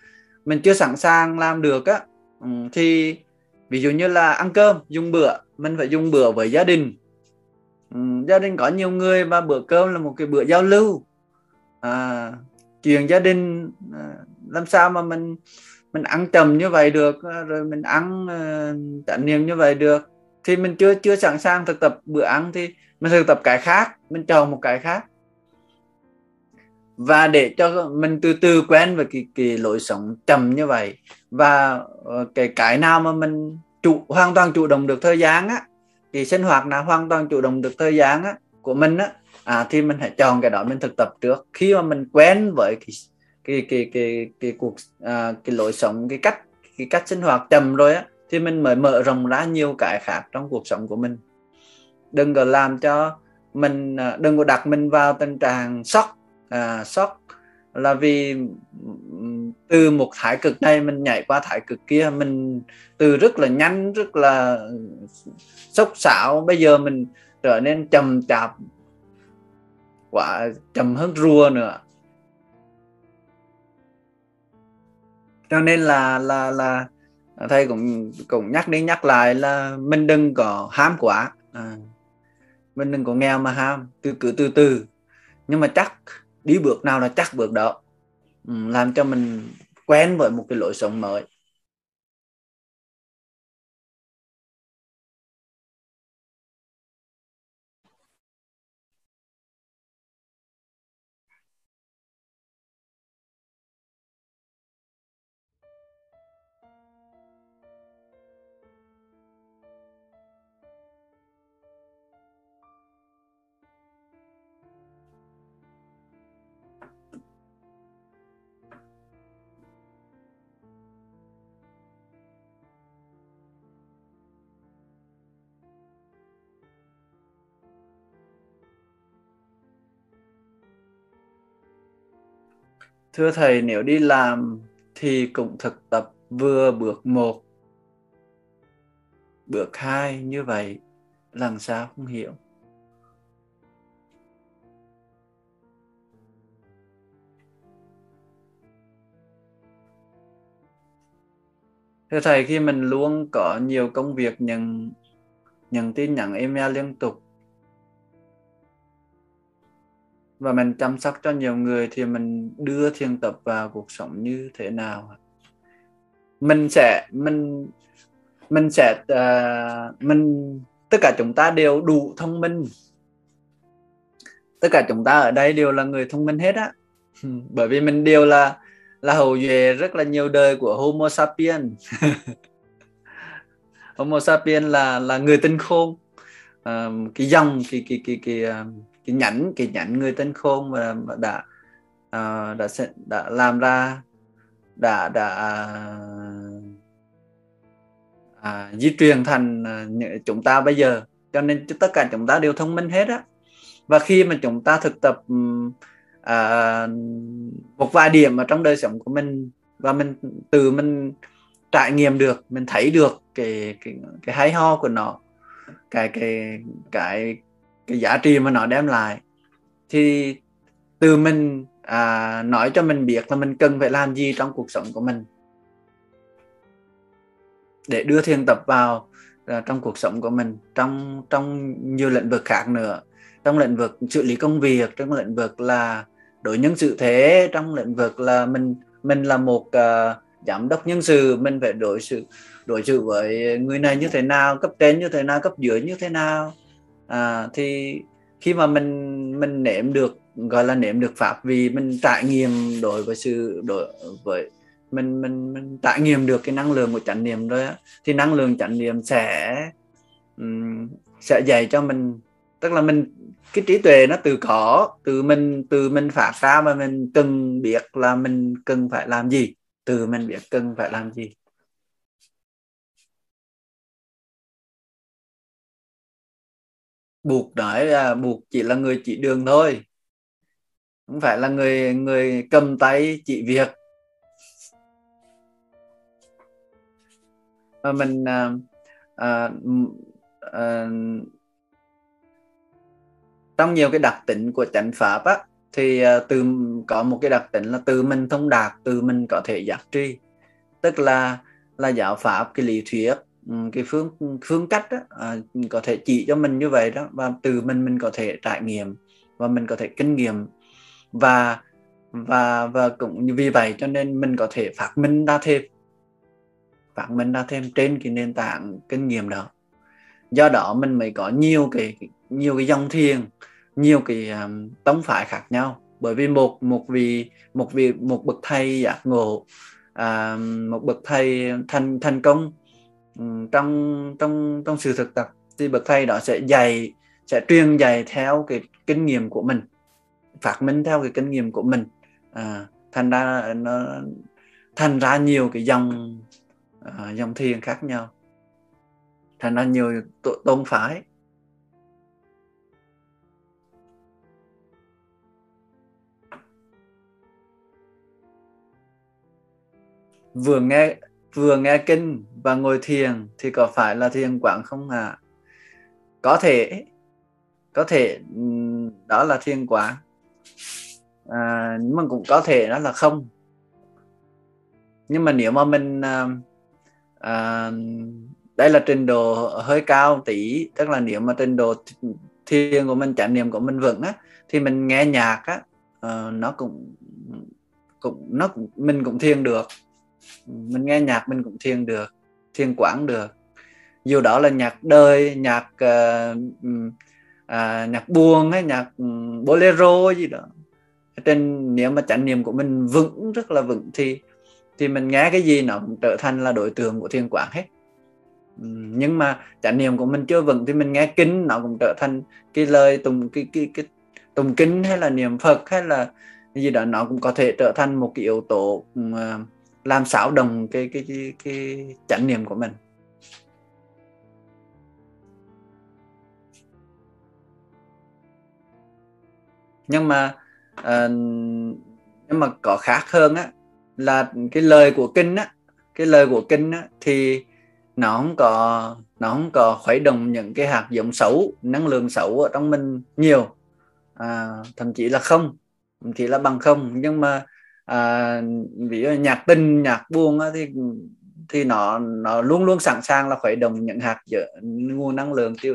mình chưa sẵn sàng làm được á ừ, thì ví dụ như là ăn cơm dùng bữa mình phải dùng bữa với gia đình. Ừ, gia đình có nhiều người và bữa cơm là một cái bữa giao lưu. À, chuyện gia đình à, làm sao mà mình mình ăn chậm như vậy được ờ, rồi mình ăn ờ, uh, trải nghiệm như vậy được. Thì mình chưa chưa sẵn sàng thực tập bữa ăn thì mình thực tập cái khác mình chọn một cái khác. Và để cho mình từ từ quen với cái, cái lối sống chậm như vậy và ờ, cái cái nào mà mình chủ hoàn toàn chủ động được thời gian á thì sinh hoạt nào hoàn toàn chủ động được thời gian á của mình á à, thì mình hãy chọn cái đó mình thực tập trước. Khi mà mình quen với cái cái cái cái cái cuộc à, cái lối sống cái cách cái cách sinh hoạt chậm rồi á thì mình mới mở rộng ra nhiều cái khác trong cuộc sống của mình. Đừng có làm cho mình à, đừng có đặt mình vào tình trạng sốc. À, sốc là vì từ một thái cực này mình nhảy qua thái cực kia mình từ rất là nhanh rất là sốc xảo bây giờ mình trở nên chậm chạp quả chậm hơn rùa nữa. Cho nên là là là à, thầy cũng cũng nhắc đi nhắc lại là mình đừng có ham quá. À, mình đừng có nghèo mà ham từ cứ từ từ. Nhưng mà chắc đi bước nào là chắc bước đó. Ừ, làm cho mình quen với một cái lối sống mới. Thưa thầy, nếu đi làm thì cũng thực tập vừa bước một, bước hai như vậy, làm sao không hiểu? Thưa thầy, khi mình luôn có nhiều công việc nhận nhận tin nhắn email liên tục và mình chăm sóc cho nhiều người thì mình đưa thiền tập vào cuộc sống như thế nào? Mình sẽ mình mình sẽ uh, mình tất cả chúng ta đều đủ thông minh. Tất cả chúng ta ở đây đều là người thông minh hết á. Bởi vì mình đều là là hậu duệ rất là nhiều đời của Homo sapiens. Homo sapiens là là người tinh khôn. Uh, cái dòng cái cái cái cái, cái cái nhẫn cái nhẫn người tên khôn và đã uh, đã đã làm ra đã đã à, à di truyền thành uh, chúng ta bây giờ. Cho nên tất cả chúng ta đều thông minh hết á. Và khi mà chúng ta thực tập à, một vài điểm ở trong đời sống của mình và mình từ mình trải nghiệm được mình thấy được cái cái cái hay ho của nó cái cái cái cái giá trị mà nó đem lại. Thì từ mình à, nói cho mình biết là mình cần phải làm gì trong cuộc sống của mình. Để đưa thiền tập vào à, trong cuộc sống của mình trong trong nhiều lĩnh vực khác nữa. Trong lĩnh vực xử lý công việc trong lĩnh vực là đối nhân sự thế trong lĩnh vực là mình mình là một uh, giám đốc nhân sự mình phải đối xử đối xử với người này như thế nào cấp trên như thế nào cấp dưới như thế nào à, thì khi mà mình mình nếm được gọi là nếm được pháp vì mình trải nghiệm đối với sự đối với mình mình mình trải nghiệm được cái năng lượng của chánh niệm rồi á thì năng lượng chánh niệm sẽ um, sẽ dạy cho mình. Tức là mình cái trí tuệ nó từ có từ mình từ mình phát ra mà mình cần biết là mình cần phải làm gì từ mình biết cần phải làm gì. Buộc nói là buộc chỉ là người chỉ đường thôi. Không phải là người người cầm tay chỉ việc. Mà mình à, à, à, trong nhiều cái đặc tính của chánh pháp á thì à, từ có một cái đặc tính là từ mình thông đạt từ mình có thể giác tri tức là là giáo pháp cái lý thuyết Ừ, cái phương phương cách đó, à, có thể chỉ cho mình như vậy đó và từ mình mình có thể trải nghiệm và mình có thể kinh nghiệm. Và và và cũng như vì vậy cho nên mình có thể phát minh ra thêm phát minh ra thêm trên cái nền tảng kinh nghiệm đó. Do đó mình mới có nhiều cái nhiều cái dòng thiền nhiều cái um, tông phái khác nhau. Bởi vì một một vị một vị một bậc thầy giác ngộ à, một bậc thầy thành thành công Ừ, trong trong trong sự thực tập thì bậc thầy đó sẽ dạy sẽ truyền dạy theo cái kinh nghiệm của mình phát minh theo cái kinh nghiệm của mình. À, thành ra nó thành ra nhiều cái dòng à, dòng thiền khác nhau. Thành ra nhiều tôn phái. Vừa nghe vừa nghe kinh và ngồi thiền thì có phải là thiền quán không ạ? À? có thể có thể đó là thiền quán. À, nhưng mà cũng có thể đó là không. Nhưng mà nếu mà mình à, à, đây là trình độ hơi cao tỷ, tức là nếu mà trình độ thiền của mình chánh niệm của mình vững á thì mình nghe nhạc á uh, nó cũng cũng nó cũng mình cũng thiền được. Mình nghe nhạc mình cũng thiền được thiên quảng được. Dù đó là nhạc đời nhạc uh, uh, nhạc buồn hay nhạc bolero gì đó. Trên nếu mà chánh niệm của mình vững rất là vững thì thì mình nghe cái gì nó cũng trở thành là đối tượng của thiên quảng hết. Nhưng mà chánh niệm của mình chưa vững thì mình nghe kinh nó cũng trở thành cái lời tùng cái cái cái tùng kinh hay là niệm phật hay là gì đó nó cũng có thể trở thành một cái yếu tố à, làm xáo đồng cái cái cái, cái chánh niệm của mình. Nhưng mà uh, nhưng mà có khác hơn á là cái lời của kinh á cái lời của kinh á thì nó không có nó không có khuấy động những cái hạt giống xấu năng lượng xấu ở trong mình nhiều. À, thậm chí là không thậm chí là bằng không. Nhưng mà à, ví dụ nhạc tinh nhạc buông á, thì thì nó nó luôn luôn sẵn sàng là khuấy động những hạt nguồn năng lượng tiêu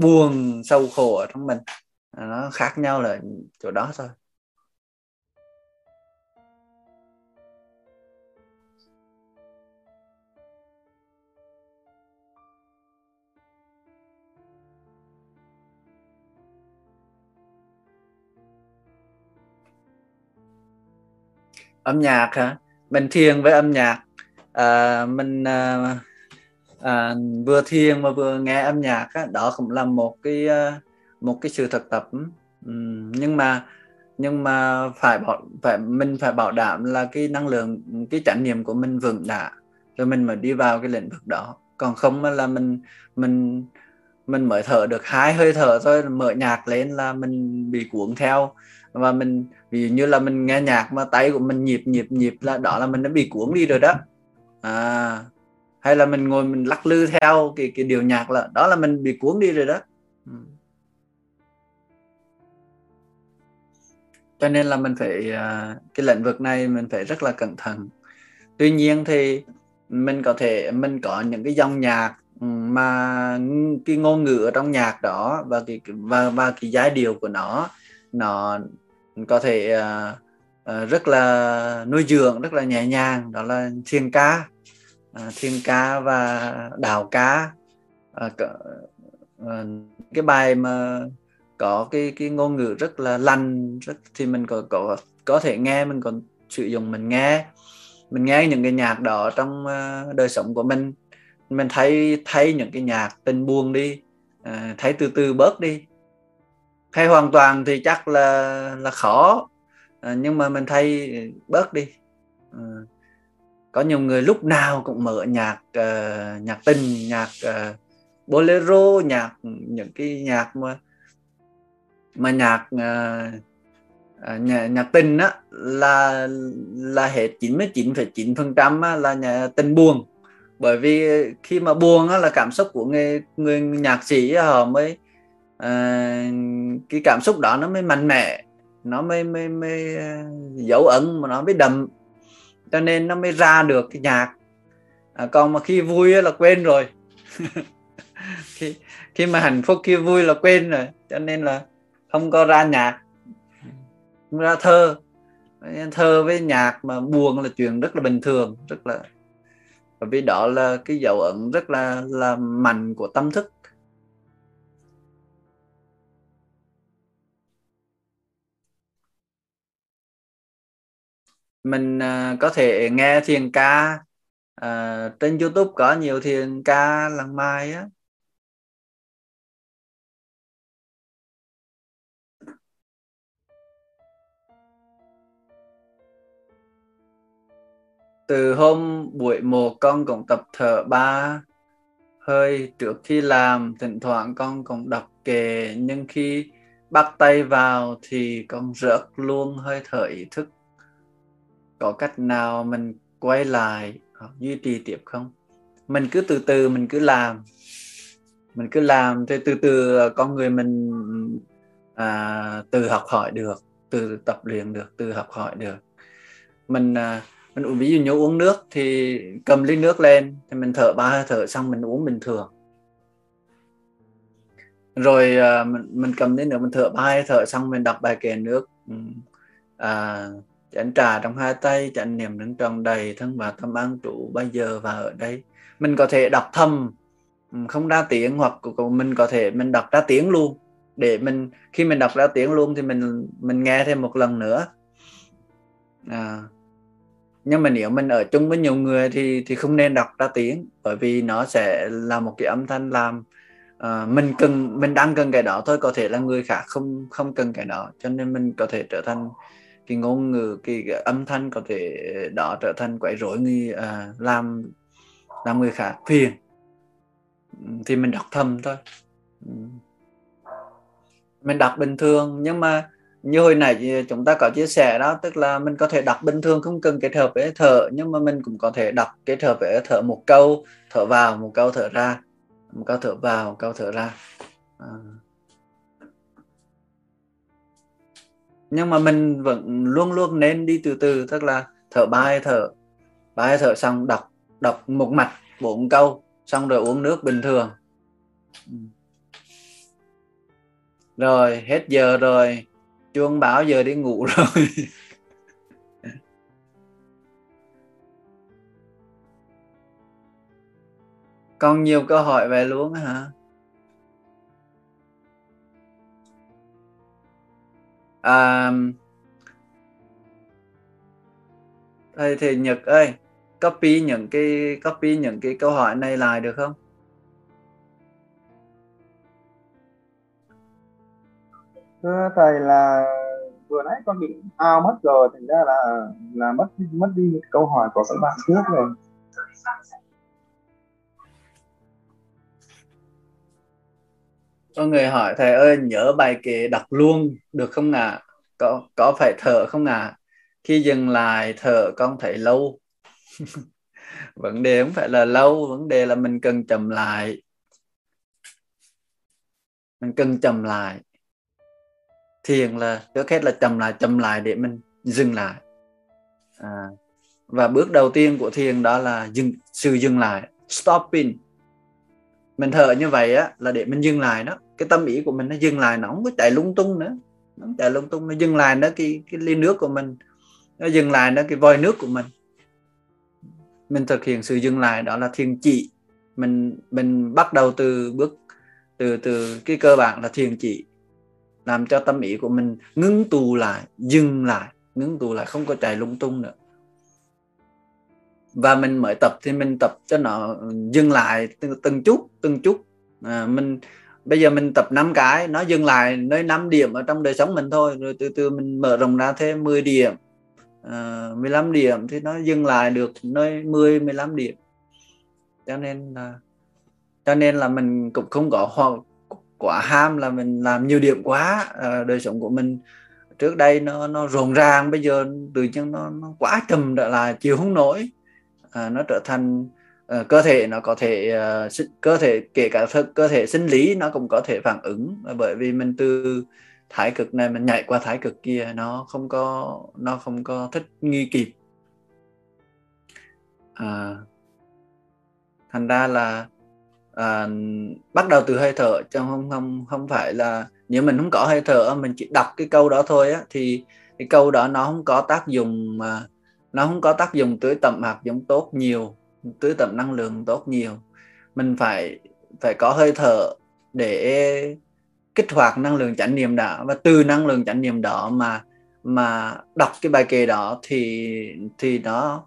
buồn sâu khổ ở trong mình. Nó khác nhau là chỗ đó thôi. Âm nhạc hả? Mình thiền với âm nhạc. À, mình à, à, vừa thiền mà vừa nghe âm nhạc á, đó cũng là một cái à, một cái sự thực tập. Ừ, nhưng mà nhưng mà phải bảo phải mình phải bảo đảm là cái năng lượng cái trải nghiệm của mình vững đã rồi mình mới đi vào cái lĩnh vực đó. Còn không là mình mình mình mới thở được hai hơi thở thôi mở nhạc lên là mình bị cuốn theo và mình, ví dụ như là mình nghe nhạc mà tay của mình nhịp nhịp nhịp là đó là mình đã bị cuốn đi rồi đó. À hay là mình ngồi mình lắc lư theo cái cái điều nhạc là đó là mình bị cuốn đi rồi đó. Ừ. Cho nên là mình phải à, cái lĩnh vực này mình phải rất là cẩn thận. Tuy nhiên thì mình có thể, mình có những cái dòng nhạc ừ, mà cái ngôn ngữ ở trong nhạc đó và cái, và và cái giai điệu của nó nó có thể uh, uh, rất là nuôi dưỡng rất là nhẹ nhàng đó là thiền ca uh, thiền ca và đào ca. Uh, uh, cái bài mà có cái cái ngôn ngữ rất là lành rất thì mình có có có thể nghe mình còn sử dụng mình nghe. Mình nghe những cái nhạc đó trong uh, đời sống của mình. Mình thấy thấy những cái nhạc tình buồn đi uh, thấy từ từ bớt đi thay hoàn toàn thì chắc là là khó. À, nhưng mà mình thay bớt đi. À, có nhiều người lúc nào cũng mở nhạc uh, nhạc tình nhạc uh, bolero nhạc những cái nhạc mà mà nhạc uh, nhạc, nhạc tình á là là hết 99,9 phần trăm là nhà tình buồn. Bởi vì khi mà buồn á là cảm xúc của người người nhạc sĩ họ mới à, cái cảm xúc đó nó mới mạnh mẽ nó mới mới mới ờ, dấu ấn mà nó mới đậm. Cho nên nó mới ra được cái nhạc. À, còn mà khi vui là quên rồi. Khi khi mà hạnh phúc khi vui là quên rồi. Cho nên là không có ra nhạc không ra thơ. Thơ với nhạc mà buồn là chuyện rất là bình thường rất là bởi vì đó là cái dấu ấn rất là là mạnh của tâm thức. Mình uh, có thể nghe thiền ca uh, trên YouTube có nhiều thiền ca làng mai á. Từ hôm buổi một con cũng tập thở ba hơi trước khi làm thỉnh thoảng con cũng đọc kệ nhưng khi bắt tay vào thì con rớt luôn hơi thở ý thức có cách nào mình quay lại duy trì tiếp không? Mình cứ từ từ mình cứ làm. Mình cứ làm thì từ từ con người mình à, từ học hỏi được từ tập luyện được từ học hỏi được. Mình à, mình ví dụ như uống nước thì cầm ly nước lên thì mình thở ba hơi thở xong mình uống bình thường. Rồi à, mình, mình cầm ly nước mình thở ba hơi thở xong mình đọc bài kệ nước. Ừ. À, Chánh trà trong hai tay chánh niệm đứng tròn đầy thân và tâm an trụ bây giờ và ở đây. Mình có thể đọc thầm ừ, không ra tiếng hoặc mình có thể mình đọc ra tiếng luôn. Để mình khi mình đọc ra tiếng luôn thì mình mình nghe thêm một lần nữa. À, nhưng mà nếu mình ở chung với nhiều người thì thì không nên đọc ra tiếng bởi vì nó sẽ là một cái âm thanh làm à, mình cần mình đang cần cái đó thôi có thể là người khác không không cần cái đó cho nên mình có thể trở thành cái ngôn ngữ cái, cái âm thanh có thể đó trở thành quấy rối người uh, làm làm người khác phiền. Ừ, thì mình đọc thầm thôi. Ừ. Mình đọc bình thường nhưng mà như hồi nãy ờ, chúng ta có chia sẻ đó tức là mình có thể đọc bình thường không cần kết hợp với thở nhưng mà mình cũng có thể đọc kết hợp với thở một câu thở vào một câu thở ra một câu thở vào một câu thở ra. À. nhưng mà mình vẫn luôn luôn nên đi từ từ, tức là thở ba hơi thở ba hơi thở xong đọc đọc một mạch bốn câu, xong rồi uống nước bình thường. Ừ. Rồi, hết giờ rồi. Chuông báo giờ đi ngủ rồi. Còn nhiều câu hỏi về luôn hả? À, thầy thì nhật ơi copy những cái copy những cái câu hỏi này lại được không? Thưa thầy là vừa nãy con bị ao mất rồi thành ra là là mất mất đi câu hỏi của các bạn trước rồi. Có người hỏi thầy ơi nhớ bài kệ đọc luôn được không ạ? À? có có phải thở không ạ? À? khi dừng lại thở con thấy lâu. Vấn đề không phải là lâu vấn đề là mình cần chậm lại. Mình cần chậm lại. Thiền là trước hết là chậm lại chậm lại để mình dừng lại. À, và bước đầu tiên của thiền đó là dừng sự dừng lại stopping. Mình thở như vậy á là để mình dừng lại đó cái tâm ý của mình nó dừng lại nó không có chạy lung tung nữa. Nó chạy lung tung nó dừng lại nó cái cái ly nước của mình. Nó dừng lại nó cái vòi nước của mình. Mình thực hiện sự dừng lại đó là thiền chỉ. Mình mình bắt đầu từ bước từ từ cái cơ bản là thiền chỉ làm cho tâm ý của mình ngưng tù lại dừng lại ngưng tù lại không có chạy lung tung nữa. Và mình mới tập thì mình tập cho nó dừng lại từng, từng chút từng chút. À, mình bây giờ mình tập 5 cái nó dừng lại nơi 5 điểm ở trong đời sống mình thôi rồi từ từ mình mở rộng ra thêm 10 điểm. Ờ, uh, 15 điểm thì nó dừng lại được nơi 10 15 điểm. Cho nên là cho nên là mình cũng không có quá ham là mình làm nhiều điểm quá. Uh, đời sống của mình trước đây nó nó rộn ràng bây giờ tự nhiên nó nó quá trầm trở lại chịu không nổi. À, nó trở thành uh, cơ thể nó có thể uh, cơ thể kể cả cơ thể sinh lý nó cũng có thể phản ứng. Ờ, bởi vì mình từ thái cực này mình nhảy qua thái cực kia nó không có nó không có thích nghi kịp. À, thành ra là à, bắt đầu từ hơi thở chứ không không không phải là nếu mình không có hơi thở mình chỉ đọc cái câu đó thôi á thì cái câu đó nó không có tác dụng mà nó không có tác dụng tưới tẩm hạt giống tốt nhiều tưới tập năng lượng tốt nhiều. Mình phải phải có hơi thở để kích hoạt năng lượng chánh niệm đó. Và từ năng lượng chánh niệm đó mà mà đọc cái bài kệ đó thì thì nó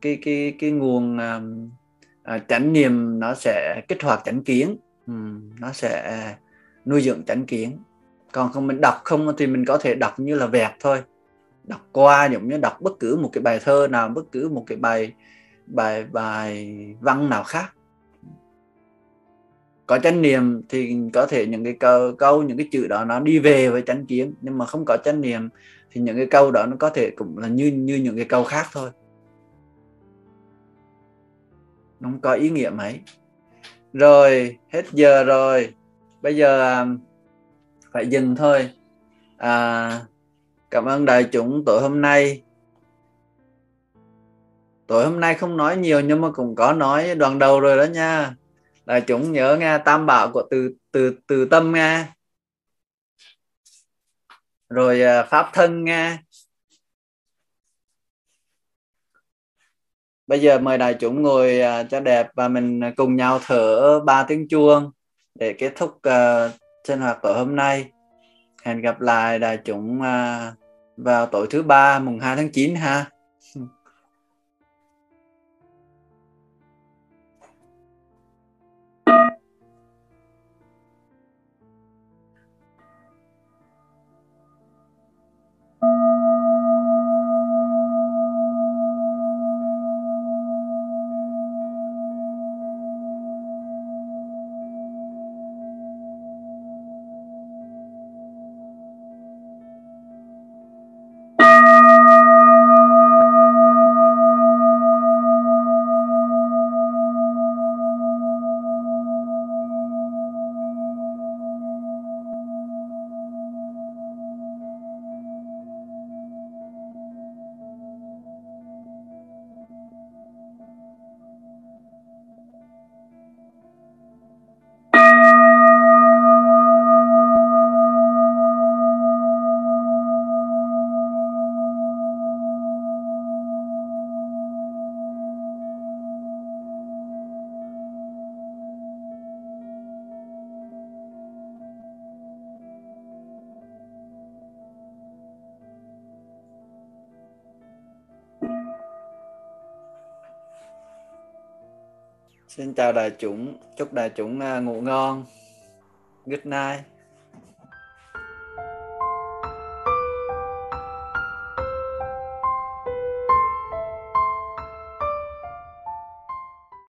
cái cái cái nguồn uh, chánh niệm nó sẽ kích hoạt chánh kiến. Um, nó sẽ nuôi dưỡng chánh kiến. Còn không mình đọc không thì mình có thể đọc như là vẹt thôi. Đọc qua giống như đọc bất cứ một cái bài thơ nào bất cứ một cái bài bài bài văn nào khác. Có chánh niệm thì có thể những cái câu, câu những cái chữ đó nó đi về với chánh kiến. Nhưng mà không có chánh niệm thì những cái câu đó nó có thể cũng là như như những cái câu khác thôi. Nó không có ý nghĩa mấy. Rồi hết giờ rồi. Bây giờ um, phải dừng thôi. À, cảm ơn đại chúng tối hôm nay tối hôm nay không nói nhiều nhưng mà cũng có nói đoạn đầu rồi đó nha. Là chúng nhớ nghe tam bảo của từ từ từ tâm nghe. Rồi à, pháp thân nghe. Bây giờ mời đại chúng ngồi à, cho đẹp và mình cùng nhau thở ba tiếng chuông để kết thúc uh, sinh hoạt tối hôm nay. Hẹn gặp lại đại chúng uh, vào tối thứ ba mùng 2 tháng 9 ha. Chào đại chúng, chúc đại chúng à, ngủ ngon. Good night.